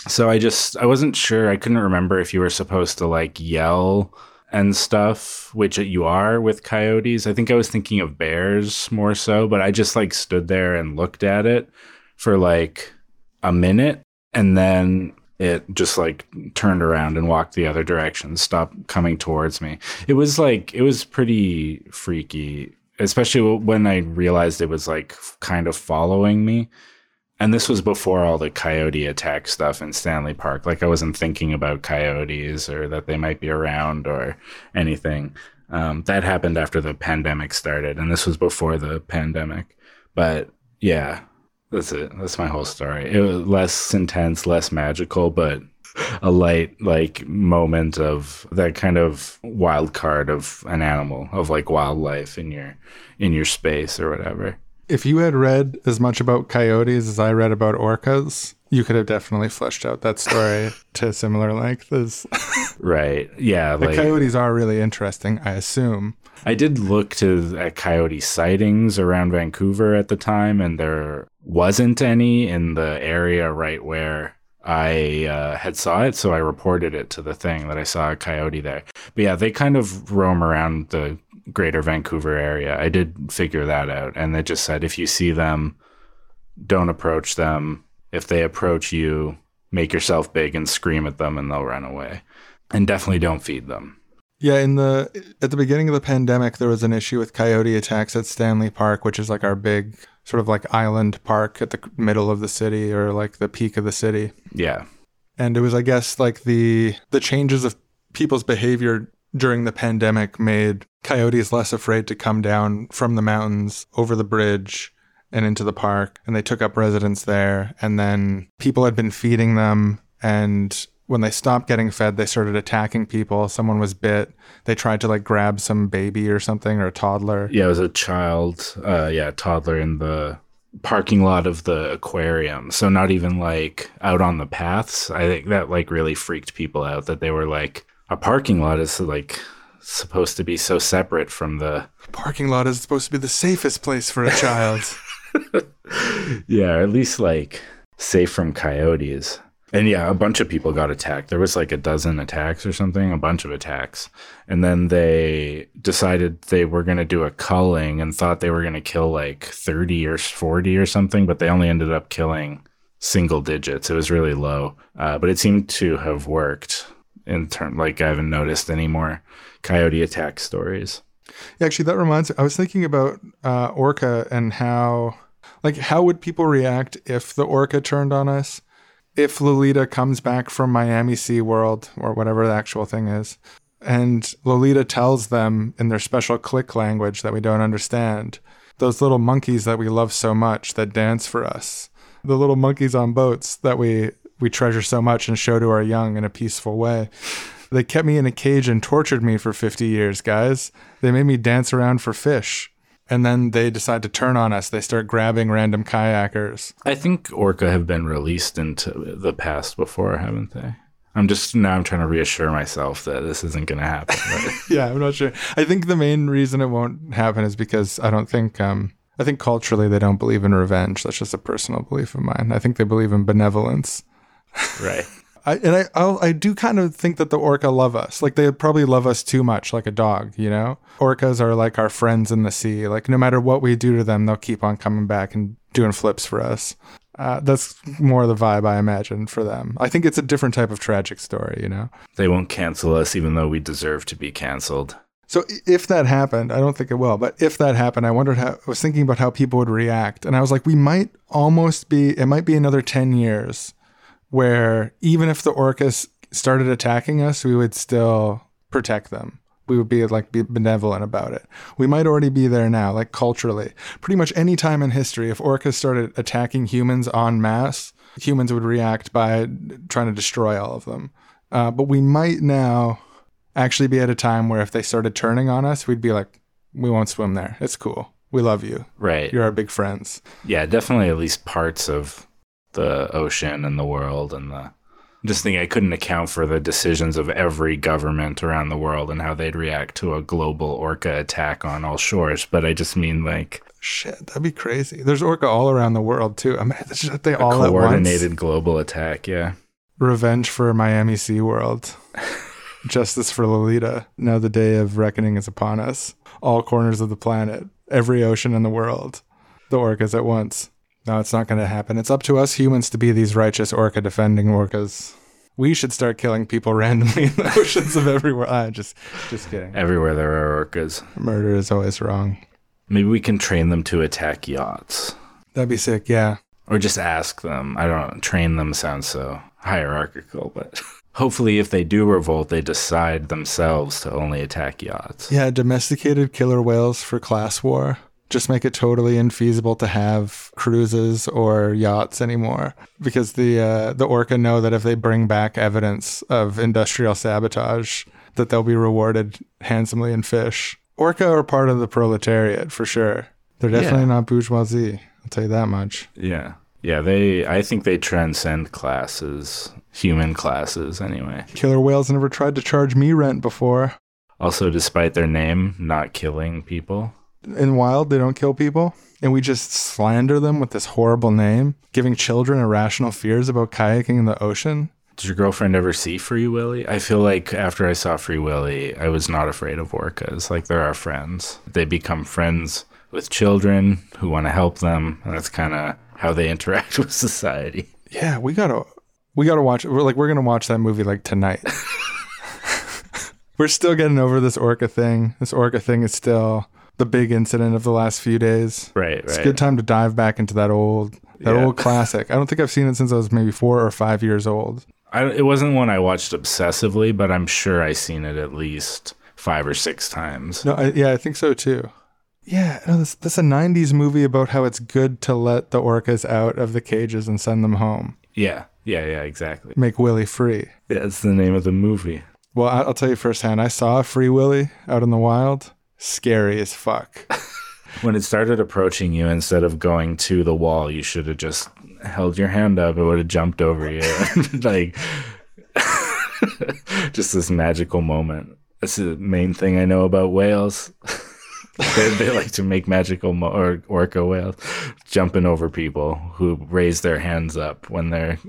So I just, I wasn't sure. I couldn't remember if you were supposed to like yell and stuff, which you are with coyotes. I think I was thinking of bears more so, but I just like stood there and looked at it for like a minute and then it just like turned around and walked the other direction, stopped coming towards me. It was like, it was pretty freaky, especially when I realized it was like kind of following me. And this was before all the coyote attack stuff in Stanley Park. Like I wasn't thinking about coyotes or that they might be around or anything. Um, that happened after the pandemic started, and this was before the pandemic. But yeah, that's it. That's my whole story. It was less intense, less magical, but a light like moment of that kind of wild card of an animal of like wildlife in your in your space or whatever. If you had read as much about coyotes as I read about orcas, you could have definitely fleshed out that story to similar length. As Right. Yeah, the like coyotes are really interesting, I assume. I did look to at coyote sightings around Vancouver at the time, and there wasn't any in the area right where I uh, had saw it. So I reported it to the thing that I saw a coyote there. But yeah, they kind of roam around the greater Vancouver area. I did figure that out, and it just said if you see them, don't approach them. If they approach you, make yourself big and scream at them, and they'll run away. And definitely don't feed them. Yeah, in the at the beginning of the pandemic, there was an issue with coyote attacks at Stanley Park, which is like our big sort of like island park at the middle of the city or like the peak of the city. Yeah. and it was i guess like the the changes of people's behavior during the pandemic made coyotes less afraid to come down from the mountains over the bridge and into the park. And they took up residence there. And then people had been feeding them. And when they stopped getting fed they started attacking people. Someone was bit. They tried to like grab some baby or something or a toddler. Yeah, it was a child, uh, yeah, toddler in the parking lot of the aquarium. So not even like out on the paths. I think that like really freaked people out that they were like a parking lot is like supposed to be so separate from the parking lot is supposed to be the safest place for a child yeah, at least like safe from coyotes. And yeah, a bunch of people got attacked. There was like a dozen attacks or something, a bunch of attacks. And then they decided they were going to do a culling and thought they were going to kill like 30 or 40 or something, but they only ended up killing single digits. It was really low. Uh, but it seemed to have worked in turn. Like I haven't noticed any more coyote attack stories. Yeah, actually, that reminds me. I was thinking about uh, Orca and how, like, how would people react if the Orca turned on us? If Lolita comes back from Miami Sea World or whatever the actual thing is, and Lolita tells them in their special click language that we don't understand, those little monkeys that we love so much that dance for us, the little monkeys on boats that we we treasure so much and show to our young in a peaceful way. They kept me in a cage and tortured me for 50 years, guys. They made me dance around for fish. And then they decide to turn on us. They start grabbing random kayakers. I think Orca have been released into the past before, haven't they? I'm just now I'm trying to reassure myself that this isn't going to happen. Yeah, I'm not sure. I think the main reason it won't happen is because I don't think um I think culturally they don't believe in revenge. That's just a personal belief of mine. I think they believe in benevolence. Right. I, and I I'll, I do kind of think that the orca love us. Like they probably love us too much, like a dog. You know, orcas are like our friends in the sea. Like no matter what we do to them, they'll keep on coming back and doing flips for us. Uh, that's more the vibe I imagine for them. I think it's a different type of tragic story. You know. They won't cancel us even though we deserve to be canceled. So if that happened, I don't think it will, but if that happened, I wondered how I was thinking about how people would react. And I was like, we might almost be it might be another 10 years where even if the orcas started attacking us, we would still protect them. We would be like be benevolent about it. We might already be there now, like culturally. Pretty much any time in history, if orcas started attacking humans en masse, humans would react by trying to destroy all of them. Uh, but we might now actually be at a time where if they started turning on us, we'd be like, we won't swim there. It's cool. We love you. Right. You're our big friends. yeah, definitely at least parts of the ocean and the world and the just think I couldn't account for the decisions of every government around the world and how they'd react to a global orca attack on all shores. But I just mean like Shit, that'd be crazy. There's orca all around the world too. I mean, just they all at coordinated global attack. Yeah. Revenge for Miami SeaWorld. Justice for Lolita. Now the day of reckoning is upon us. All corners of the planet, every ocean in the world. The orcas at once. No, it's not going to happen. It's up to us humans to be these righteous orca defending orcas. We should start killing people randomly in the oceans of everywhere. Ah, just, just kidding. Everywhere there are orcas. Murder is always wrong. Maybe we can train them to attack yachts. That'd be sick. Yeah. Or just ask them. I don't know. Train them sounds so hierarchical, but hopefully, if they do revolt, they decide themselves to only attack yachts. Yeah. Domesticated killer whales for class war. Just make it totally infeasible to have cruises or yachts anymore because the uh, the orca know that if they bring back evidence of industrial sabotage that they'll be rewarded handsomely in fish. Orca are part of the proletariat for sure. They're definitely Yeah. not bourgeoisie. I'll tell you that much. Yeah. Yeah, they I think they transcend classes, human classes anyway. Killer whales never tried to charge me rent before. Also despite their name not killing people. In wild, they don't kill people. And we just slander them with this horrible name, giving children irrational fears about kayaking in the ocean. Did your girlfriend ever see Free Willy? I feel like after I saw Free Willy, I was not afraid of orcas. Like they're our friends. They become friends with children who want to help them, and that's kind of how they interact with society. Yeah, we gotta we gotta watch we're like we're gonna watch that movie like tonight. we're still getting over this orca thing. This orca thing is still the big incident of the last few days. Right, right. It's a good time to dive back into that old that Yeah. old classic. I don't think I've seen it since I was maybe four or five years old. I, it wasn't one I watched obsessively, but I'm sure I seen it at least five or six times. No, I, yeah, I think so too. Yeah, no, this this is a '90s movie about how it's good to let the orcas out of the cages and send them home, Yeah, yeah, yeah, exactly. make Willy free. Yeah, That's the name of the movie. Well, I'll tell you firsthand. I saw a Free Willy out in the wild. Scary as fuck. When it started approaching you, instead of going to the wall, you should have just held your hand up. It would have jumped over you. like, just this magical moment. That's the main thing I know about whales. they, they like to make magical mo- or orca whales jumping over people who raise their hands up when they're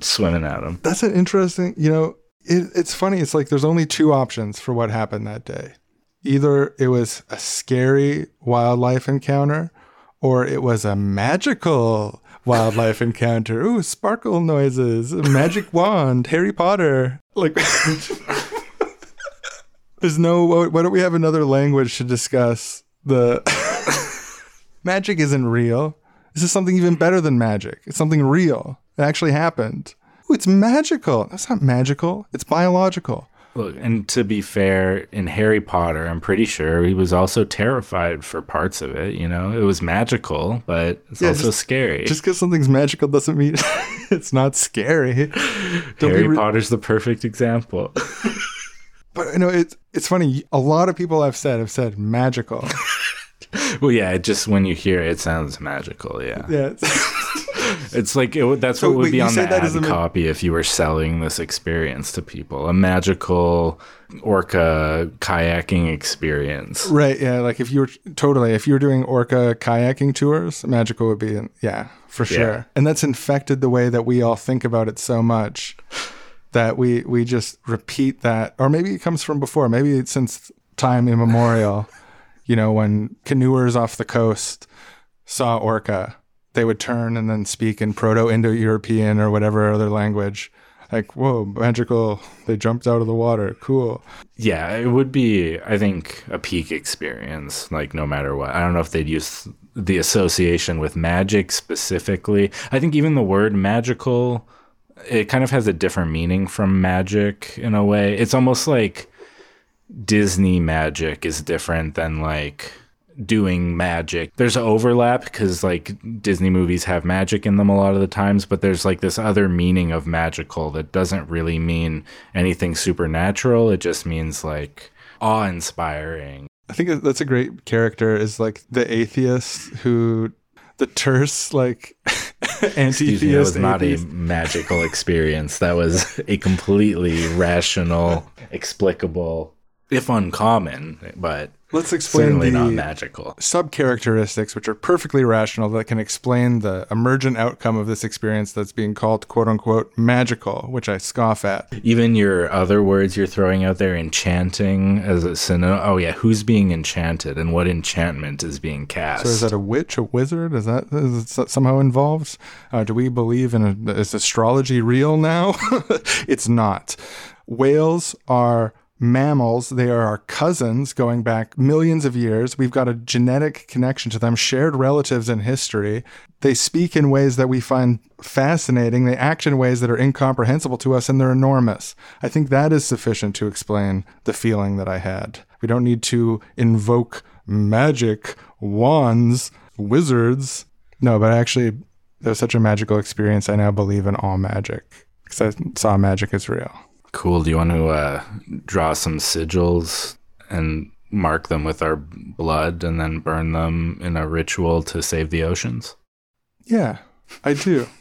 swimming at them. That's an interesting. You know, it, it's funny. It's like there's only two options for what happened that day. Either it was a scary wildlife encounter, or it was a magical wildlife encounter. Ooh, sparkle noises, magic wand, Harry Potter. Like, there's no. Why don't we have another language to discuss the magic? Isn't real. This is something even better than magic. It's something real. It actually happened. Ooh, it's magical. That's not magical. It's biological. Look, and to be fair, in Harry Potter, I'm pretty sure he was also terrified for parts of it. You know, it was magical, but it's Yeah, also just- scary. Just because something's magical doesn't mean it's not scary. Don't Harry re- Potter's the perfect example. But you know, it's it's funny. A lot of people I've said have said magical. well, yeah, it just when you hear it, it sounds magical. Yeah, yeah. it's like it, that's So what would wait, be on the that ad as a copy if you were selling this experience to people—a magical orca kayaking experience. Right. Yeah. Like if you were totally, if you were doing orca kayaking tours, magical would be, in, yeah, for sure. Yeah. And that's infected the way that we all think about it so much that we we just repeat that, or maybe it comes from before. Maybe it's since time immemorial. you know, when canoers off the coast saw orca, they would turn and then speak in Proto-Indo-European or whatever other language. Like, whoa, magical! They jumped out of the water. Cool. Yeah, it would be, I think, a peak experience, like no matter what. I don't know if they'd use the association with magic specifically. I think even the word magical, it kind of has a different meaning from magic in a way. It's almost like Disney magic is different than like doing magic. There's an overlap because like Disney movies have magic in them a lot of the times, but there's like this other meaning of magical that doesn't really mean anything supernatural. It just means like awe inspiring. I think that's a great character is like the atheist who the terse like Excuse me, that was anti-theist not a magical experience. That was a completely rational, explicable, if uncommon, but Let's explain certainly not the magical. sub characteristics which are perfectly rational that can explain the emergent outcome of this experience that's being called quote unquote magical, which I scoff at. Even your other words you're throwing out there, enchanting as a synonym. Oh yeah, who's being enchanted and what enchantment is being cast? So is that a witch, a wizard? Is that is it somehow involved? Uh, do we believe in a, is astrology real now? it's not. Whales are mammals. They are our cousins going back millions of years. We've got a genetic connection to them, shared relatives in history. They speak in ways that we find fascinating. They act in ways that are incomprehensible to us, and they're enormous. I think that is sufficient to explain the feeling that I had. We don't need to invoke magic, wands, wizards. No, but actually, it was such a magical experience. I now believe in all magic because I saw magic is real. Cool. Do you want to uh, draw some sigils and mark them with our blood and then burn them in a ritual to save the oceans? Yeah, I do.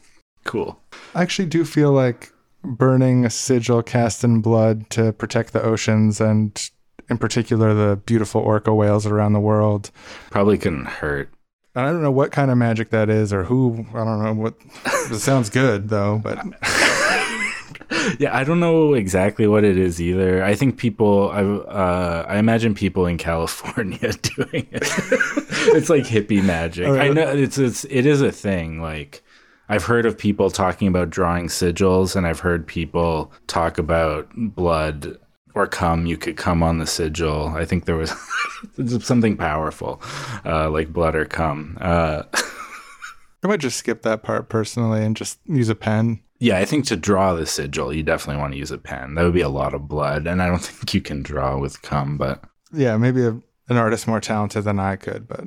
Cool. I actually do feel like burning a sigil cast in blood to protect the oceans and, in particular, the beautiful orca whales around the world. Probably couldn't hurt. And I don't know what kind of magic that is or who. I don't know what. it sounds good though, but Yeah, I don't know exactly what it is either. I think people, I, uh, I imagine people in California doing it. it's like hippie magic. I know it's it's it is a thing. Like I've heard of people talking about drawing sigils, and I've heard people talk about blood or cum. You could come on the sigil. I think there was something powerful, uh, like blood or cum. Uh, I might just skip that part personally and just use a pen. Yeah, I think to draw the sigil, you definitely want to use a pen. That would be a lot of blood, and I don't think you can draw with cum. But Yeah, maybe a, an artist more talented than I could. But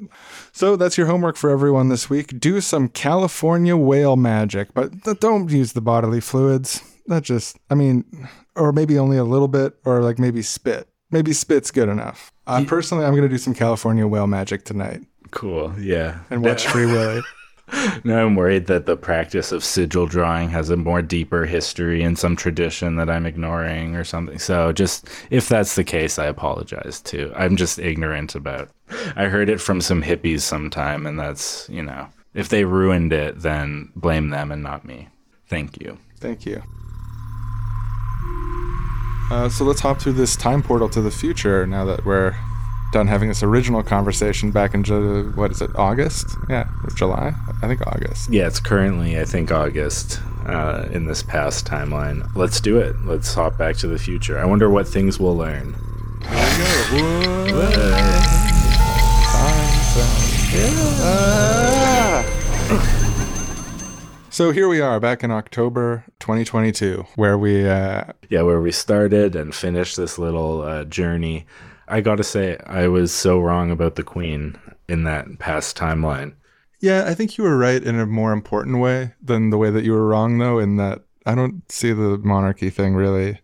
so that's your homework for everyone this week. Do some California whale magic, but don't use the bodily fluids. That just, I mean, or maybe only a little bit, or like maybe spit. Maybe spit's good enough. Uh, personally, I'm going to do some California whale magic tonight cool, yeah. and watch Free Willy. Now I'm worried that the practice of sigil drawing has a more deeper history and some tradition that I'm ignoring or something. So just if that's the case, I apologize too. I'm just ignorant about. I heard it from some hippies sometime, and that's you know, if they ruined it, then blame them and not me. Thank you. Thank you. Uh, so let's hop through this time portal to the future now that we're done having this original conversation back in Ju- what is it August? Yeah, or July. I think August. Yeah, it's currently I think August uh, in this past timeline. Let's do it. Let's hop back to the future. I wonder what things we'll learn. So here we are back in October 2022, where we uh, yeah, where we started and finished this little uh, journey. I gotta say, I was so wrong about the Queen in that past timeline. Yeah, I think you were right in a more important way than the way that you were wrong, though, in that I don't see the monarchy thing really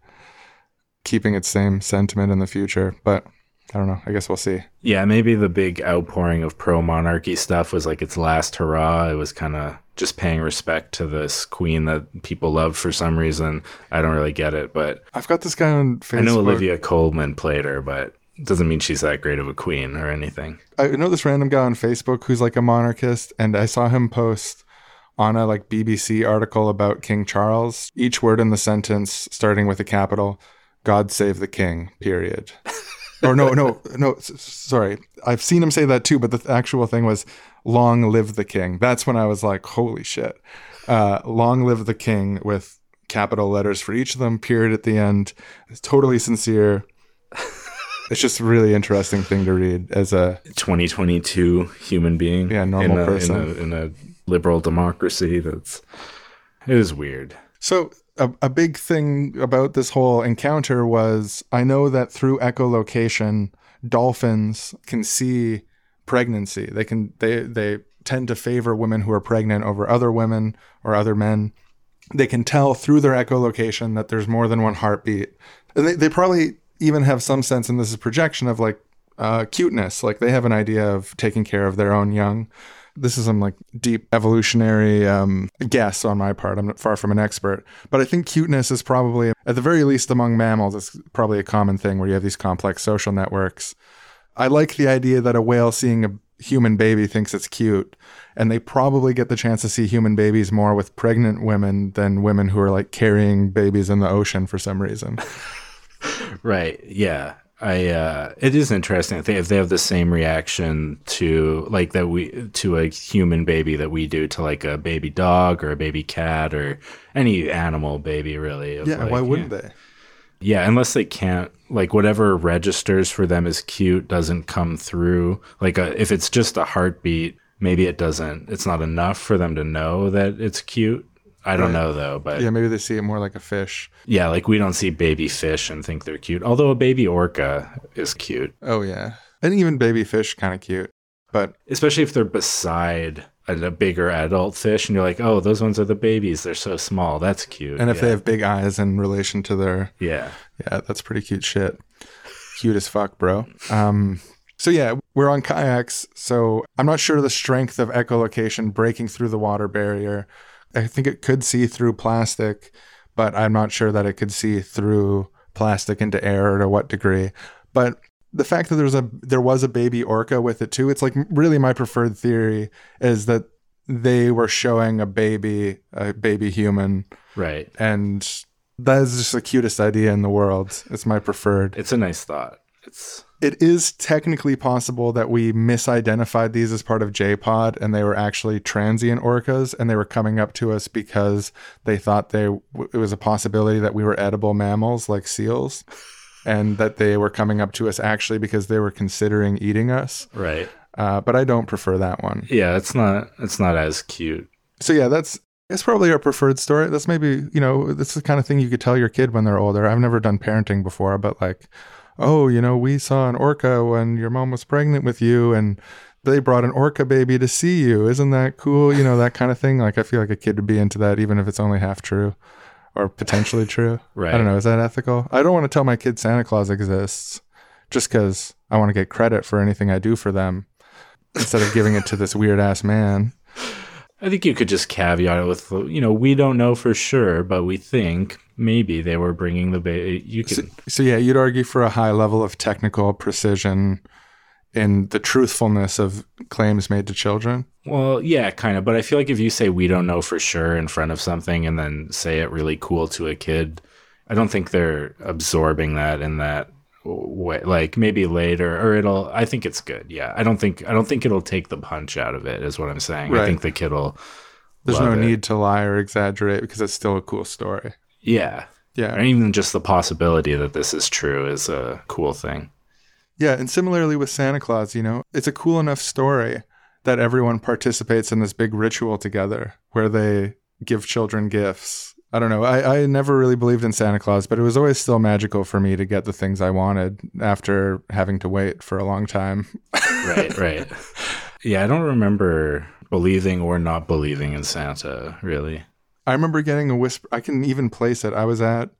keeping its same sentiment in the future. But I don't know. I guess we'll see. Yeah, maybe the big outpouring of pro monarchy stuff was like its last hurrah. It was kind of just paying respect to this queen that people loved for some reason. I don't really get it, but I've got this guy on Facebook. I know Olivia Colman played her, but doesn't mean she's that great of a queen or anything. I know this random guy on Facebook who's like a monarchist, and I saw him post on a like BBC article about King Charles. Each word in the sentence starting with a capital, "God save the King." Period. or no, no, no. Sorry, I've seen him say that too, but the actual thing was "Long live the King." That's when I was like, "Holy shit!" Uh, "Long live the King" with capital letters for each of them. Period at the end. It's totally sincere. It's just a really interesting thing to read as a 2022 human being. Yeah, normal in a, person. In a, in a liberal democracy. That's it is weird. So a, a big thing about this whole encounter was I know that through echolocation, dolphins can see pregnancy. They can they they tend to favor women who are pregnant over other women or other men. They can tell through their echolocation that there's more than one heartbeat. And they, they probably even have some sense, and this is projection of like uh, cuteness. Like they have an idea of taking care of their own young. This is some like deep evolutionary um, guess on my part. I'm far from an expert, but I think cuteness is probably, at the very least among mammals, it's probably a common thing where you have these complex social networks. I like the idea that a whale seeing a human baby thinks it's cute, and they probably get the chance to see human babies more with pregnant women than women who are like carrying babies in the ocean for some reason. Right. Yeah. I uh it is interesting if they, if they have the same reaction to like that we to a human baby that we do to like a baby dog or a baby cat or any animal baby really. Yeah, like, why wouldn't they? Yeah, unless they can't like whatever registers for them as cute doesn't come through. Like uh if it's just a heartbeat, maybe it doesn't. It's not enough for them to know that it's cute. I don't know though, but Yeah, maybe they see it more like a fish. yeah, like we don't see baby fish and think they're cute. Although a baby orca is cute. Oh yeah. And even baby fish kind of cute. But Especially if they're beside a, a bigger adult fish and you're like, oh, those ones are the babies. They're so small. That's cute. and if yeah. they have big eyes in relation to their Yeah. Yeah, that's pretty cute shit. Cute as fuck, bro. Um, so yeah, we're on kayaks. So I'm not sure the strength of echolocation breaking through the water barrier. I think it could see through plastic, but I'm not sure that it could see through plastic into air or to what degree. But the fact that there was a there was a baby orca with it too, it's like really my preferred theory is that they were showing a baby, a baby human, Right. and that is just the cutest idea in the world. It's my preferred. It's a nice thought. It's It is technically possible that we misidentified these as part of J-Pod and they were actually transient orcas and they were coming up to us because they thought they it was a possibility that we were edible mammals like seals and that they were coming up to us actually because they were considering eating us. right. Uh, but I don't prefer that one. Yeah, it's not it's not as cute. So yeah, that's it's probably our preferred story. That's maybe you know that's the kind of thing you could tell your kid when they're older. I've never done parenting before, but like, oh, you know, we saw an orca when your mom was pregnant with you, and they brought an orca baby to see you. Isn't that cool? You know that kind of thing. Like I feel like a kid would be into that, even if it's only half true or potentially true. Right. I don't know. Is that ethical? I don't want to tell my kid Santa Claus exists just because I want to get credit for anything I do for them instead of giving it to this weird ass man. I think you could just caveat it with, you know, we don't know for sure, but we think maybe they were bringing the baby. You could, So yeah, you'd argue for a high level of technical precision in the truthfulness of claims made to children. well, yeah, kind of. But I feel like if you say we don't know for sure in front of something and then say it really cool to a kid, I don't think they're absorbing that in that way. Like maybe later, or it'll. I think it's good. Yeah, I don't think I don't think it'll take the punch out of it. Is what I'm saying. I think the kid will. There's no it. need to lie or exaggerate because it's still a cool story. Yeah, Yeah. and even just the possibility that this is true is a cool thing. Yeah, and similarly with Santa Claus, you know, it's a cool enough story that everyone participates in this big ritual together where they give children gifts. I don't know. I, I never really believed in Santa Claus, but it was always still magical for me to get the things I wanted after having to wait for a long time. right, right. Yeah, I don't remember believing or not believing in Santa, really. I remember getting a whisper. I can even place it. I was at,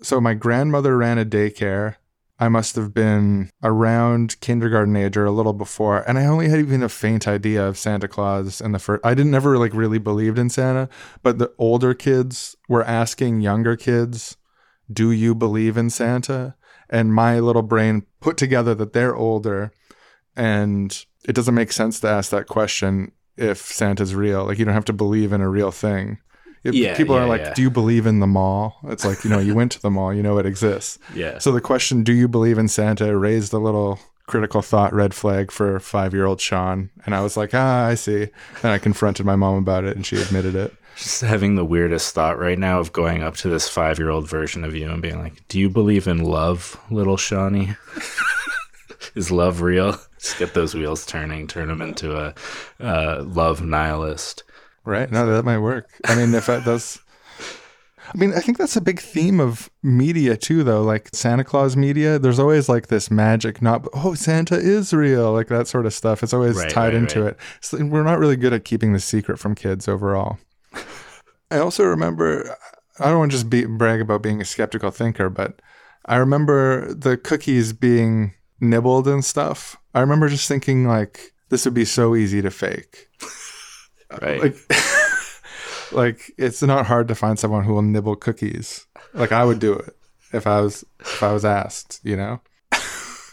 so my grandmother ran a daycare. I must have been around kindergarten age or a little before, and I only had even a faint idea of Santa Claus. And the first, I didn't never like really believed in Santa, but the older kids were asking younger kids, "Do you believe in Santa?" And my little brain put together that they're older, and it doesn't make sense to ask that question if Santa's real. Like you don't have to believe in a real thing. If Yeah, people yeah, are like, yeah. "Do you believe in the mall?" It's like you know, you went to the mall, you know it exists. Yeah. So the question, "Do you believe in Santa?" raised a little critical thought red flag for five-year-old Sean, and I was like, "Ah, I see." And I confronted my mom about it, and she admitted it. Just having the weirdest thought right now of going up to this five year old version of you and being like, Do you believe in love, little Shawnee? Is love real? Just get those wheels turning, turn them into a uh, love nihilist. Right? No, that might work. I mean, if that does. I mean, I think that's a big theme of media too, though. Like Santa Claus media, there's always like this magic, not oh Santa is real, like that sort of stuff. It's always Right, tied right, into right. it. So we're not really good at keeping the secret from kids overall. I also remember, I don't want to just be, brag about being a skeptical thinker, but I remember the cookies being nibbled and stuff. I remember just thinking like this would be so easy to fake. Right. Like, like it's not hard to find someone who will nibble cookies. Like I would do it if I was if I was asked, you know.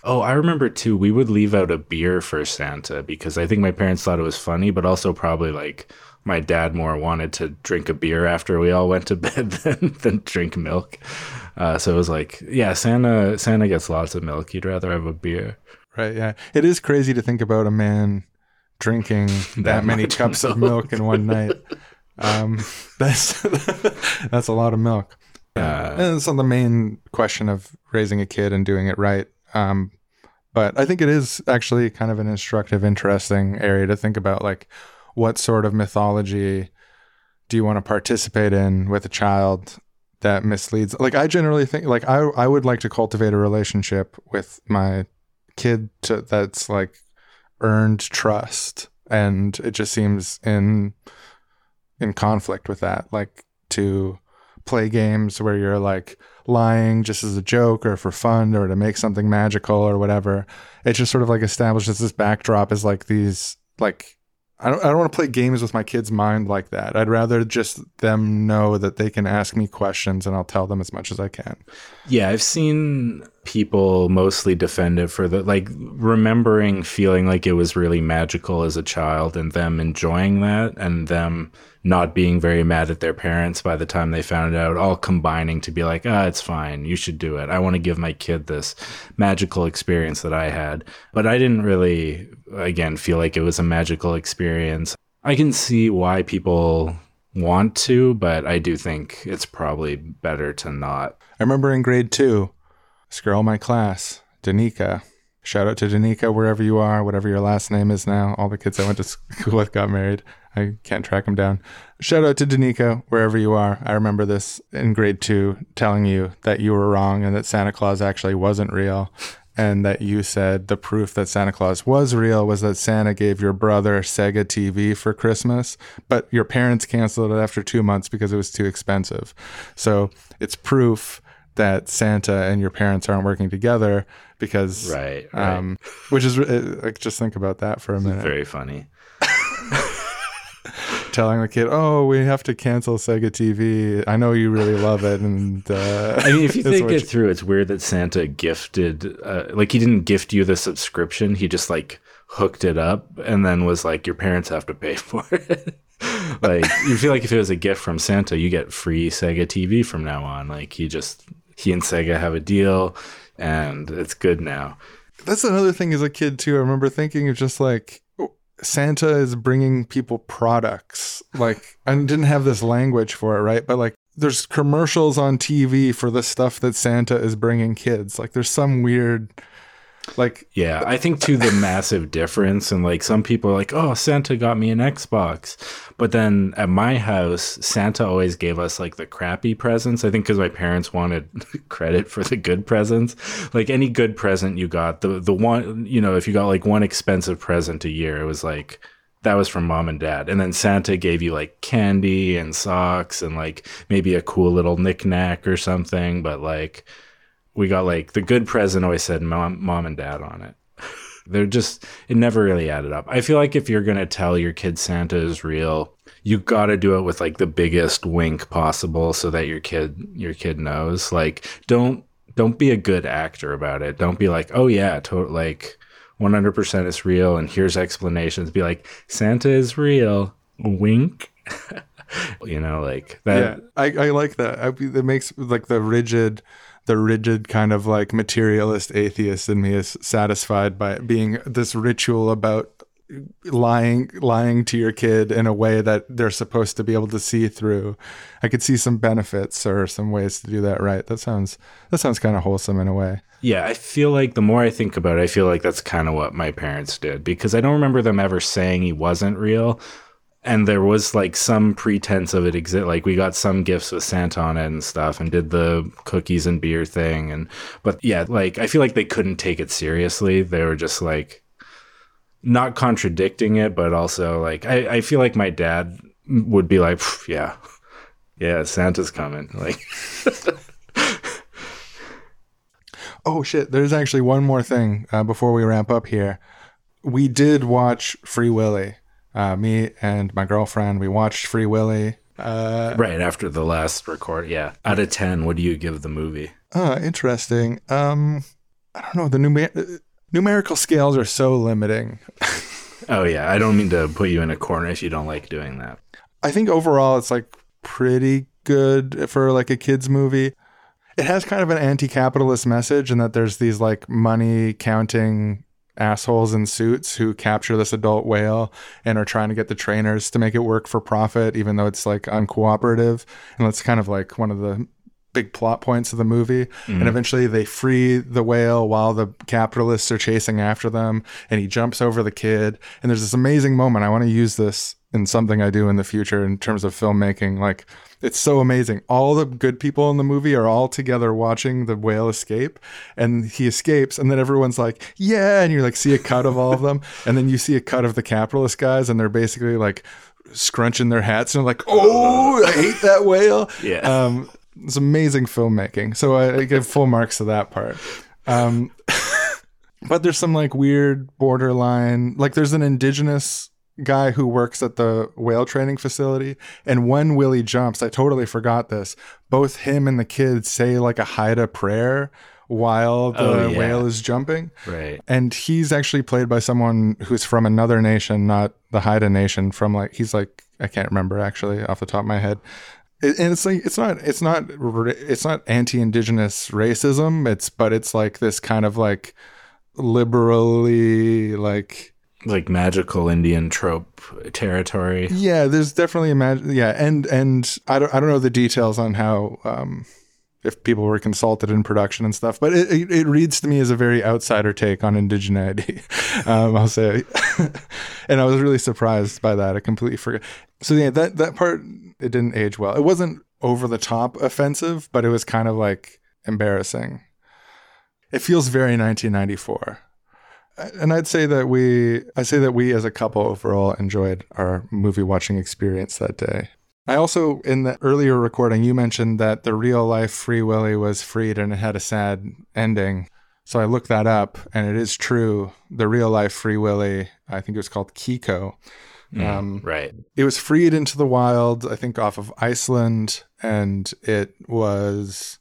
Oh, I remember too. We would leave out a beer for Santa because I think my parents thought it was funny, but also probably like my dad more wanted to drink a beer after we all went to bed than, than drink milk. Uh, so it was like, yeah, Santa Santa gets lots of milk. He'd rather have a beer. Right? Yeah. It is crazy to think about a man drinking that, many cups of milk in one night. Um, that's that's a lot of milk. Uh, And it's on the main question of raising a kid and doing it right. Um, but I think it is actually kind of an instructive, interesting area to think about. Like, what sort of mythology do you want to participate in with a child that misleads? Like, I generally think, like, I I would like to cultivate a relationship with my kid to, that's like earned trust and it just seems in in conflict with that like to play games where you're like lying just as a joke or for fun or to make something magical or whatever. It just sort of like establishes this backdrop as like these like I don't, I don't want to play games with my kid's mind like that. I'd rather just them know that they can ask me questions and I'll tell them as much as I can. Yeah, I've seen people mostly defend it for the like remembering feeling like it was really magical as a child and them enjoying that and them not being very mad at their parents by the time they found out, all combining to be like, ah, it's fine. You should do it. I want to give my kid this magical experience that I had. But I didn't really, again, feel like it was a magical experience. I can see why people want to, but I do think it's probably better to not. I remember in grade two, this girl in my class, Danica. Shout out to Danica, wherever you are, whatever your last name is now. All the kids I went to school with got married. I can't track them down. Shout out to Danica, wherever you are. I remember this in grade two telling you that you were wrong and that Santa Claus actually wasn't real. And that you said the proof that Santa Claus was real was that Santa gave your brother Sega TV for Christmas, but your parents canceled it after two months because it was too expensive. So it's proof that Santa and your parents aren't working together because, Right, right. um, which is uh, like just think about that for a minute. Very funny. Telling the kid, "Oh, we have to cancel Sega TV. I know you really love it." And uh, I mean, if you think it through, it's weird that Santa gifted, uh, like, he didn't gift you the subscription. He just, like, hooked it up and then was like, your parents have to pay for it. like, you feel like if it was a gift from Santa, you get free Sega TV from now on. Like, he just, he and Sega have a deal and it's good now. That's another thing as a kid too. I remember thinking of just like Santa is bringing people products. Like I didn't have this language for it, right? But like there's commercials on TV for the stuff that Santa is bringing kids. Like there's some weird like Yeah, I think too the massive difference and like some people are like, "Oh, Santa got me an Xbox." But then at my house, Santa always gave us like the crappy presents. I think cuz my parents wanted credit for the good presents. Like any good present you got, the the one, you know, if you got like one expensive present a year, it was like that was from mom and dad. And then Santa gave you like candy and socks and like maybe a cool little knickknack or something, but like we got like the good present always said mom, mom and dad on it. They're just it never really added up. I feel like if you're gonna tell your kid Santa is real, you got to do it with like the biggest wink possible so that your kid your kid knows. Like don't don't be a good actor about it. Don't be like, oh yeah, to- like 100% is real and here's explanations. Be like, Santa is real. Wink. you know, like that. yeah, I, I like that. I, it makes like the rigid, the rigid kind of like materialist atheist in me is satisfied by being this ritual about lying lying to your kid in a way that they're supposed to be able to see through. I could see some benefits or some ways to do that right. That sounds that sounds kind of wholesome in a way. Yeah, I feel like the more I think about it, I feel like that's kind of what my parents did because I don't remember them ever saying he wasn't real. And there was like some pretense of it exist. Like we got some gifts with Santa on it and stuff, and did the cookies and beer thing. And but yeah, like I feel like they couldn't take it seriously. They were just like not contradicting it, but also like I, I feel like my dad would be like, yeah, yeah, Santa's coming. Like Oh shit! There's actually one more thing uh, before we wrap up here. We did watch Free Willy. Uh, me and my girlfriend. We watched Free Willy. Uh, right after the last record, yeah. Out of ten, what do you give the movie? uh, interesting. Um, I don't know. The numer- numerical scales are so limiting. Oh yeah, I don't mean to put you in a corner if you don't like doing that. I think overall it's like pretty good for like a kids movie. It has kind of an anti-capitalist message and that there's these like money counting assholes in suits who capture this adult whale and are trying to get the trainers to make it work for profit even though it's like uncooperative. And that's kind of like one of the big plot points of the movie. And mm-hmm. eventually they free the whale while the capitalists are chasing after them and he jumps over the kid. And there's this amazing moment. I want to use this in something I do in the future in terms of filmmaking. Like it's so amazing. All the good people in the movie are all together watching the whale escape, and he escapes, and then everyone's like, "Yeah!" And you like see a cut of all of them, and then you see a cut of the capitalist guys, and they're basically like scrunching their hats and like, "Oh, I hate that whale." Yeah. Um, it's amazing filmmaking. So I, I give full marks to that part. Um, but there's some like weird borderline, like there's an indigenous guy who works at the whale training facility. And when Willy jumps, I totally forgot this. Both him and the kids say like a Haida prayer while the Oh, yeah. whale is jumping. Right. And he's actually played by someone who's from another nation, not the Haida nation. From like he's like I can't remember actually off the top of my head. And it's like it's not it's not it's not anti-indigenous racism. It's but it's like this kind of like liberally like Like magical Indian trope territory. yeah. There's definitely imagine yeah, and and I don't I don't know the details on how um if people were consulted in production and stuff, but it, it, it reads to me as a very outsider take on indigeneity. um, I'll say, and I was really surprised by that. I completely forgot. So yeah, that that part it didn't age well. It wasn't over the top offensive, but it was kind of like embarrassing. It feels very 1994. And I'd say that we, I say that we as a couple overall enjoyed our movie watching experience that day. I also, in the earlier recording, you mentioned that the real life Free Willy was freed and it had a sad ending. So I looked that up, and it is true. The real life Free Willy, I think it was called Keiko. Um, Right. it was freed into the wild, I think, off of Iceland, and it was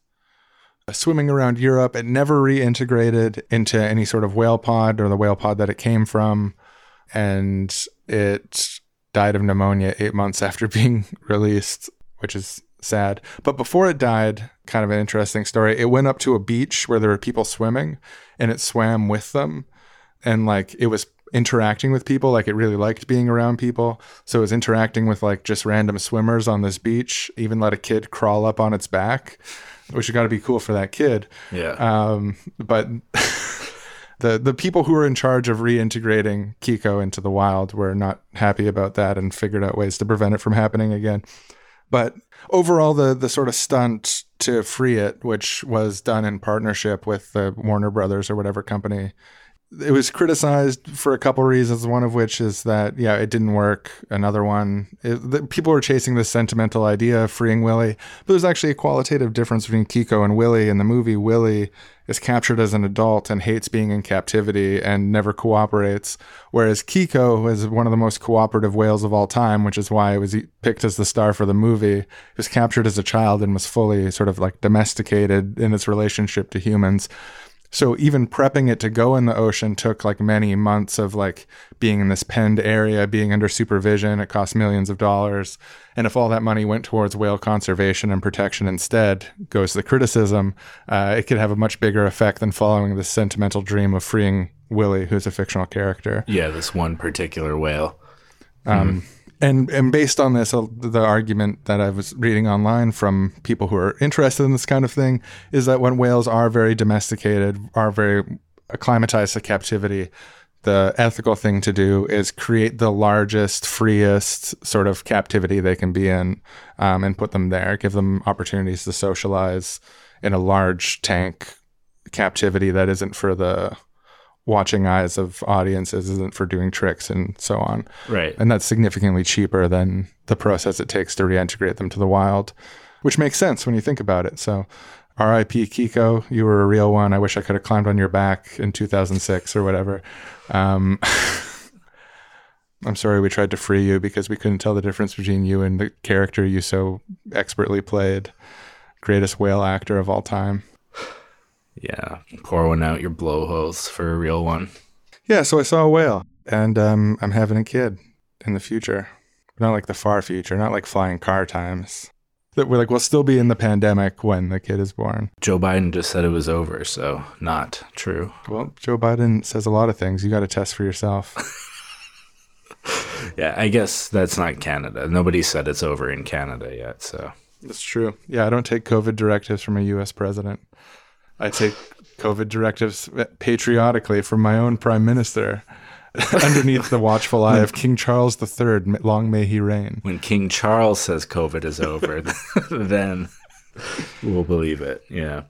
swimming around Europe. It never reintegrated into any sort of whale pod or the whale pod that it came from, and it died of pneumonia eight months after being released, which is sad. But before it died, kind of an interesting story. It went up to a beach where there were people swimming, and it swam with them and like it was interacting with people like it really liked being around people so it was interacting with like just random swimmers on this beach even let a kid crawl up on its back which has got to be cool for that kid Yeah. um, but the the people who were in charge of reintegrating Keiko into the wild were not happy about that and figured out ways to prevent it from happening again. But overall, the the sort of stunt to free it, which was done in partnership with the Warner Brothers or whatever company, it was criticized for a couple reasons. One of which is that yeah, it didn't work. Another one, it, the, people were chasing this sentimental idea of freeing Willy, but there's actually a qualitative difference between Keiko and Willy. In the movie, Willy is captured as an adult and hates being in captivity and never cooperates, whereas Keiko is one of the most cooperative whales of all time, which is why it was picked as the star for the movie. It was captured as a child and was fully sort of like domesticated in its relationship to humans. So even prepping it to go in the ocean took like many months of like being in this penned area, being under supervision. It cost millions of dollars. And if all that money went towards whale conservation and protection instead, goes the criticism, uh, it could have a much bigger effect than following this sentimental dream of freeing Willy, who's a fictional character. yeah, this one particular whale. Um, and and based on this, uh, the argument that I was reading online from people who are interested in this kind of thing is that when whales are very domesticated, are very acclimatized to captivity, the ethical thing to do is create the largest, freest sort of captivity they can be in, um, and put them there, give them opportunities to socialize in a large tank captivity that isn't for the watching eyes of audiences, isn't for doing tricks and so on Right. and that's significantly cheaper than the process it takes to reintegrate them to the wild, which makes sense when you think about it. So, R.I.P. Keiko, you were a real one. I wish I could have climbed on your back in 2006 or whatever. Um, I'm sorry we tried to free you because we couldn't tell the difference between you and the character you so expertly played. Greatest whale actor of all time. Yeah. Pour one out your blowholes for a real one. Yeah, so I saw a whale, and um, I'm having a kid in the future. Not like the far future, not like flying car times. That we're like, we'll still be in the pandemic when the kid is born. Joe Biden just said it was over, so not true. Well, Joe Biden says a lot of things. You got to test for yourself. Yeah, I guess that's not Canada. Nobody said it's over in Canada yet, so That's true. Yeah, I don't take COVID directives from a U.S. president. I take COVID directives patriotically from my own prime minister. underneath the watchful eye of King Charles III. Long may he reign. When King Charles says COVID is over, then we'll believe it. Yeah.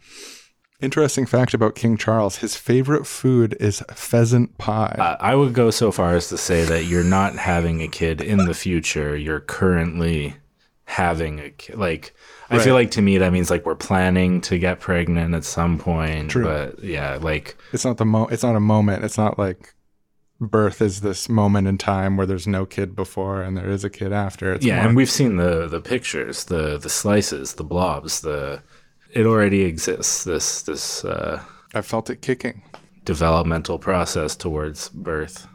Interesting fact about King Charles: his favorite food is pheasant pie. Uh, I would go so far as to say that you're not having a kid in the future. You're currently having a kid. Like, I feel like to me that means like we're planning to get pregnant at some point. True. But yeah, like it's not the mo. It's not a moment. It's not like birth is this moment in time where there's no kid before and there is a kid after. It's yeah, more- and we've seen the the pictures, the the slices, the blobs, the it already exists. This this uh, I felt it kicking. developmental process towards birth.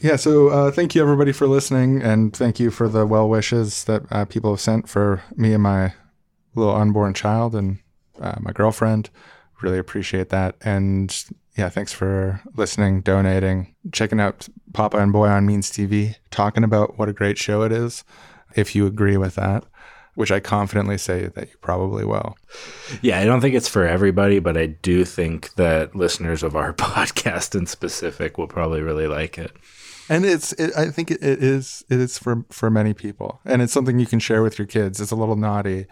Yeah, so uh, thank you everybody for listening, and thank you for the well wishes that uh, people have sent for me and my little unborn child and uh, my girlfriend. Really appreciate that, and yeah, thanks for listening, donating, checking out Papa and Boy on Means TV, talking about what a great show it is. If you agree with that, which I confidently say that you probably will. Yeah, I don't think it's for everybody, but I do think that listeners of our podcast in specific will probably really like it. and it's it, i think it, it is it is for for many people and it's something you can share with your kids it's a little naughty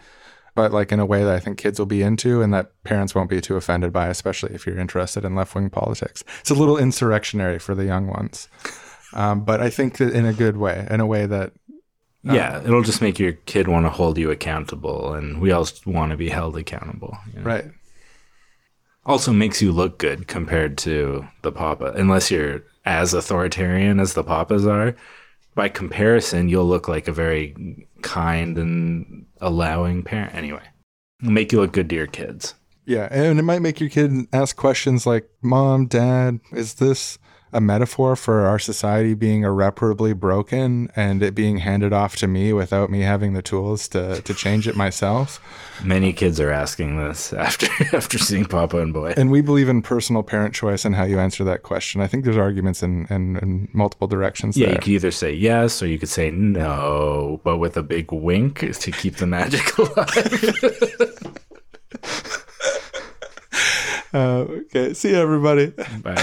but like in a way that i think kids will be into and that parents won't be too offended by especially if you're interested in left-wing politics it's a little insurrectionary for the young ones um, but i think that in a good way in a way that Yeah, it'll just make your kid want to hold you accountable, and we all want to be held accountable. you know? right Also makes you look good compared to the papa, unless you're as authoritarian as the papas are. By comparison, you'll look like a very kind and allowing parent. Anyway, make you look good to your kids. yeah and it might make your kid ask questions like mom dad is this a metaphor for our society being irreparably broken and it being handed off to me without me having the tools to, to change it myself Many kids are asking this after after seeing Papa and Boy. And we believe in personal parent choice and how you answer that question. I think there's arguments in, in, in multiple directions Yeah, there. you could either say yes or you could say no, but with a big wink to keep the magic alive. Uh, okay, see you, everybody. Bye.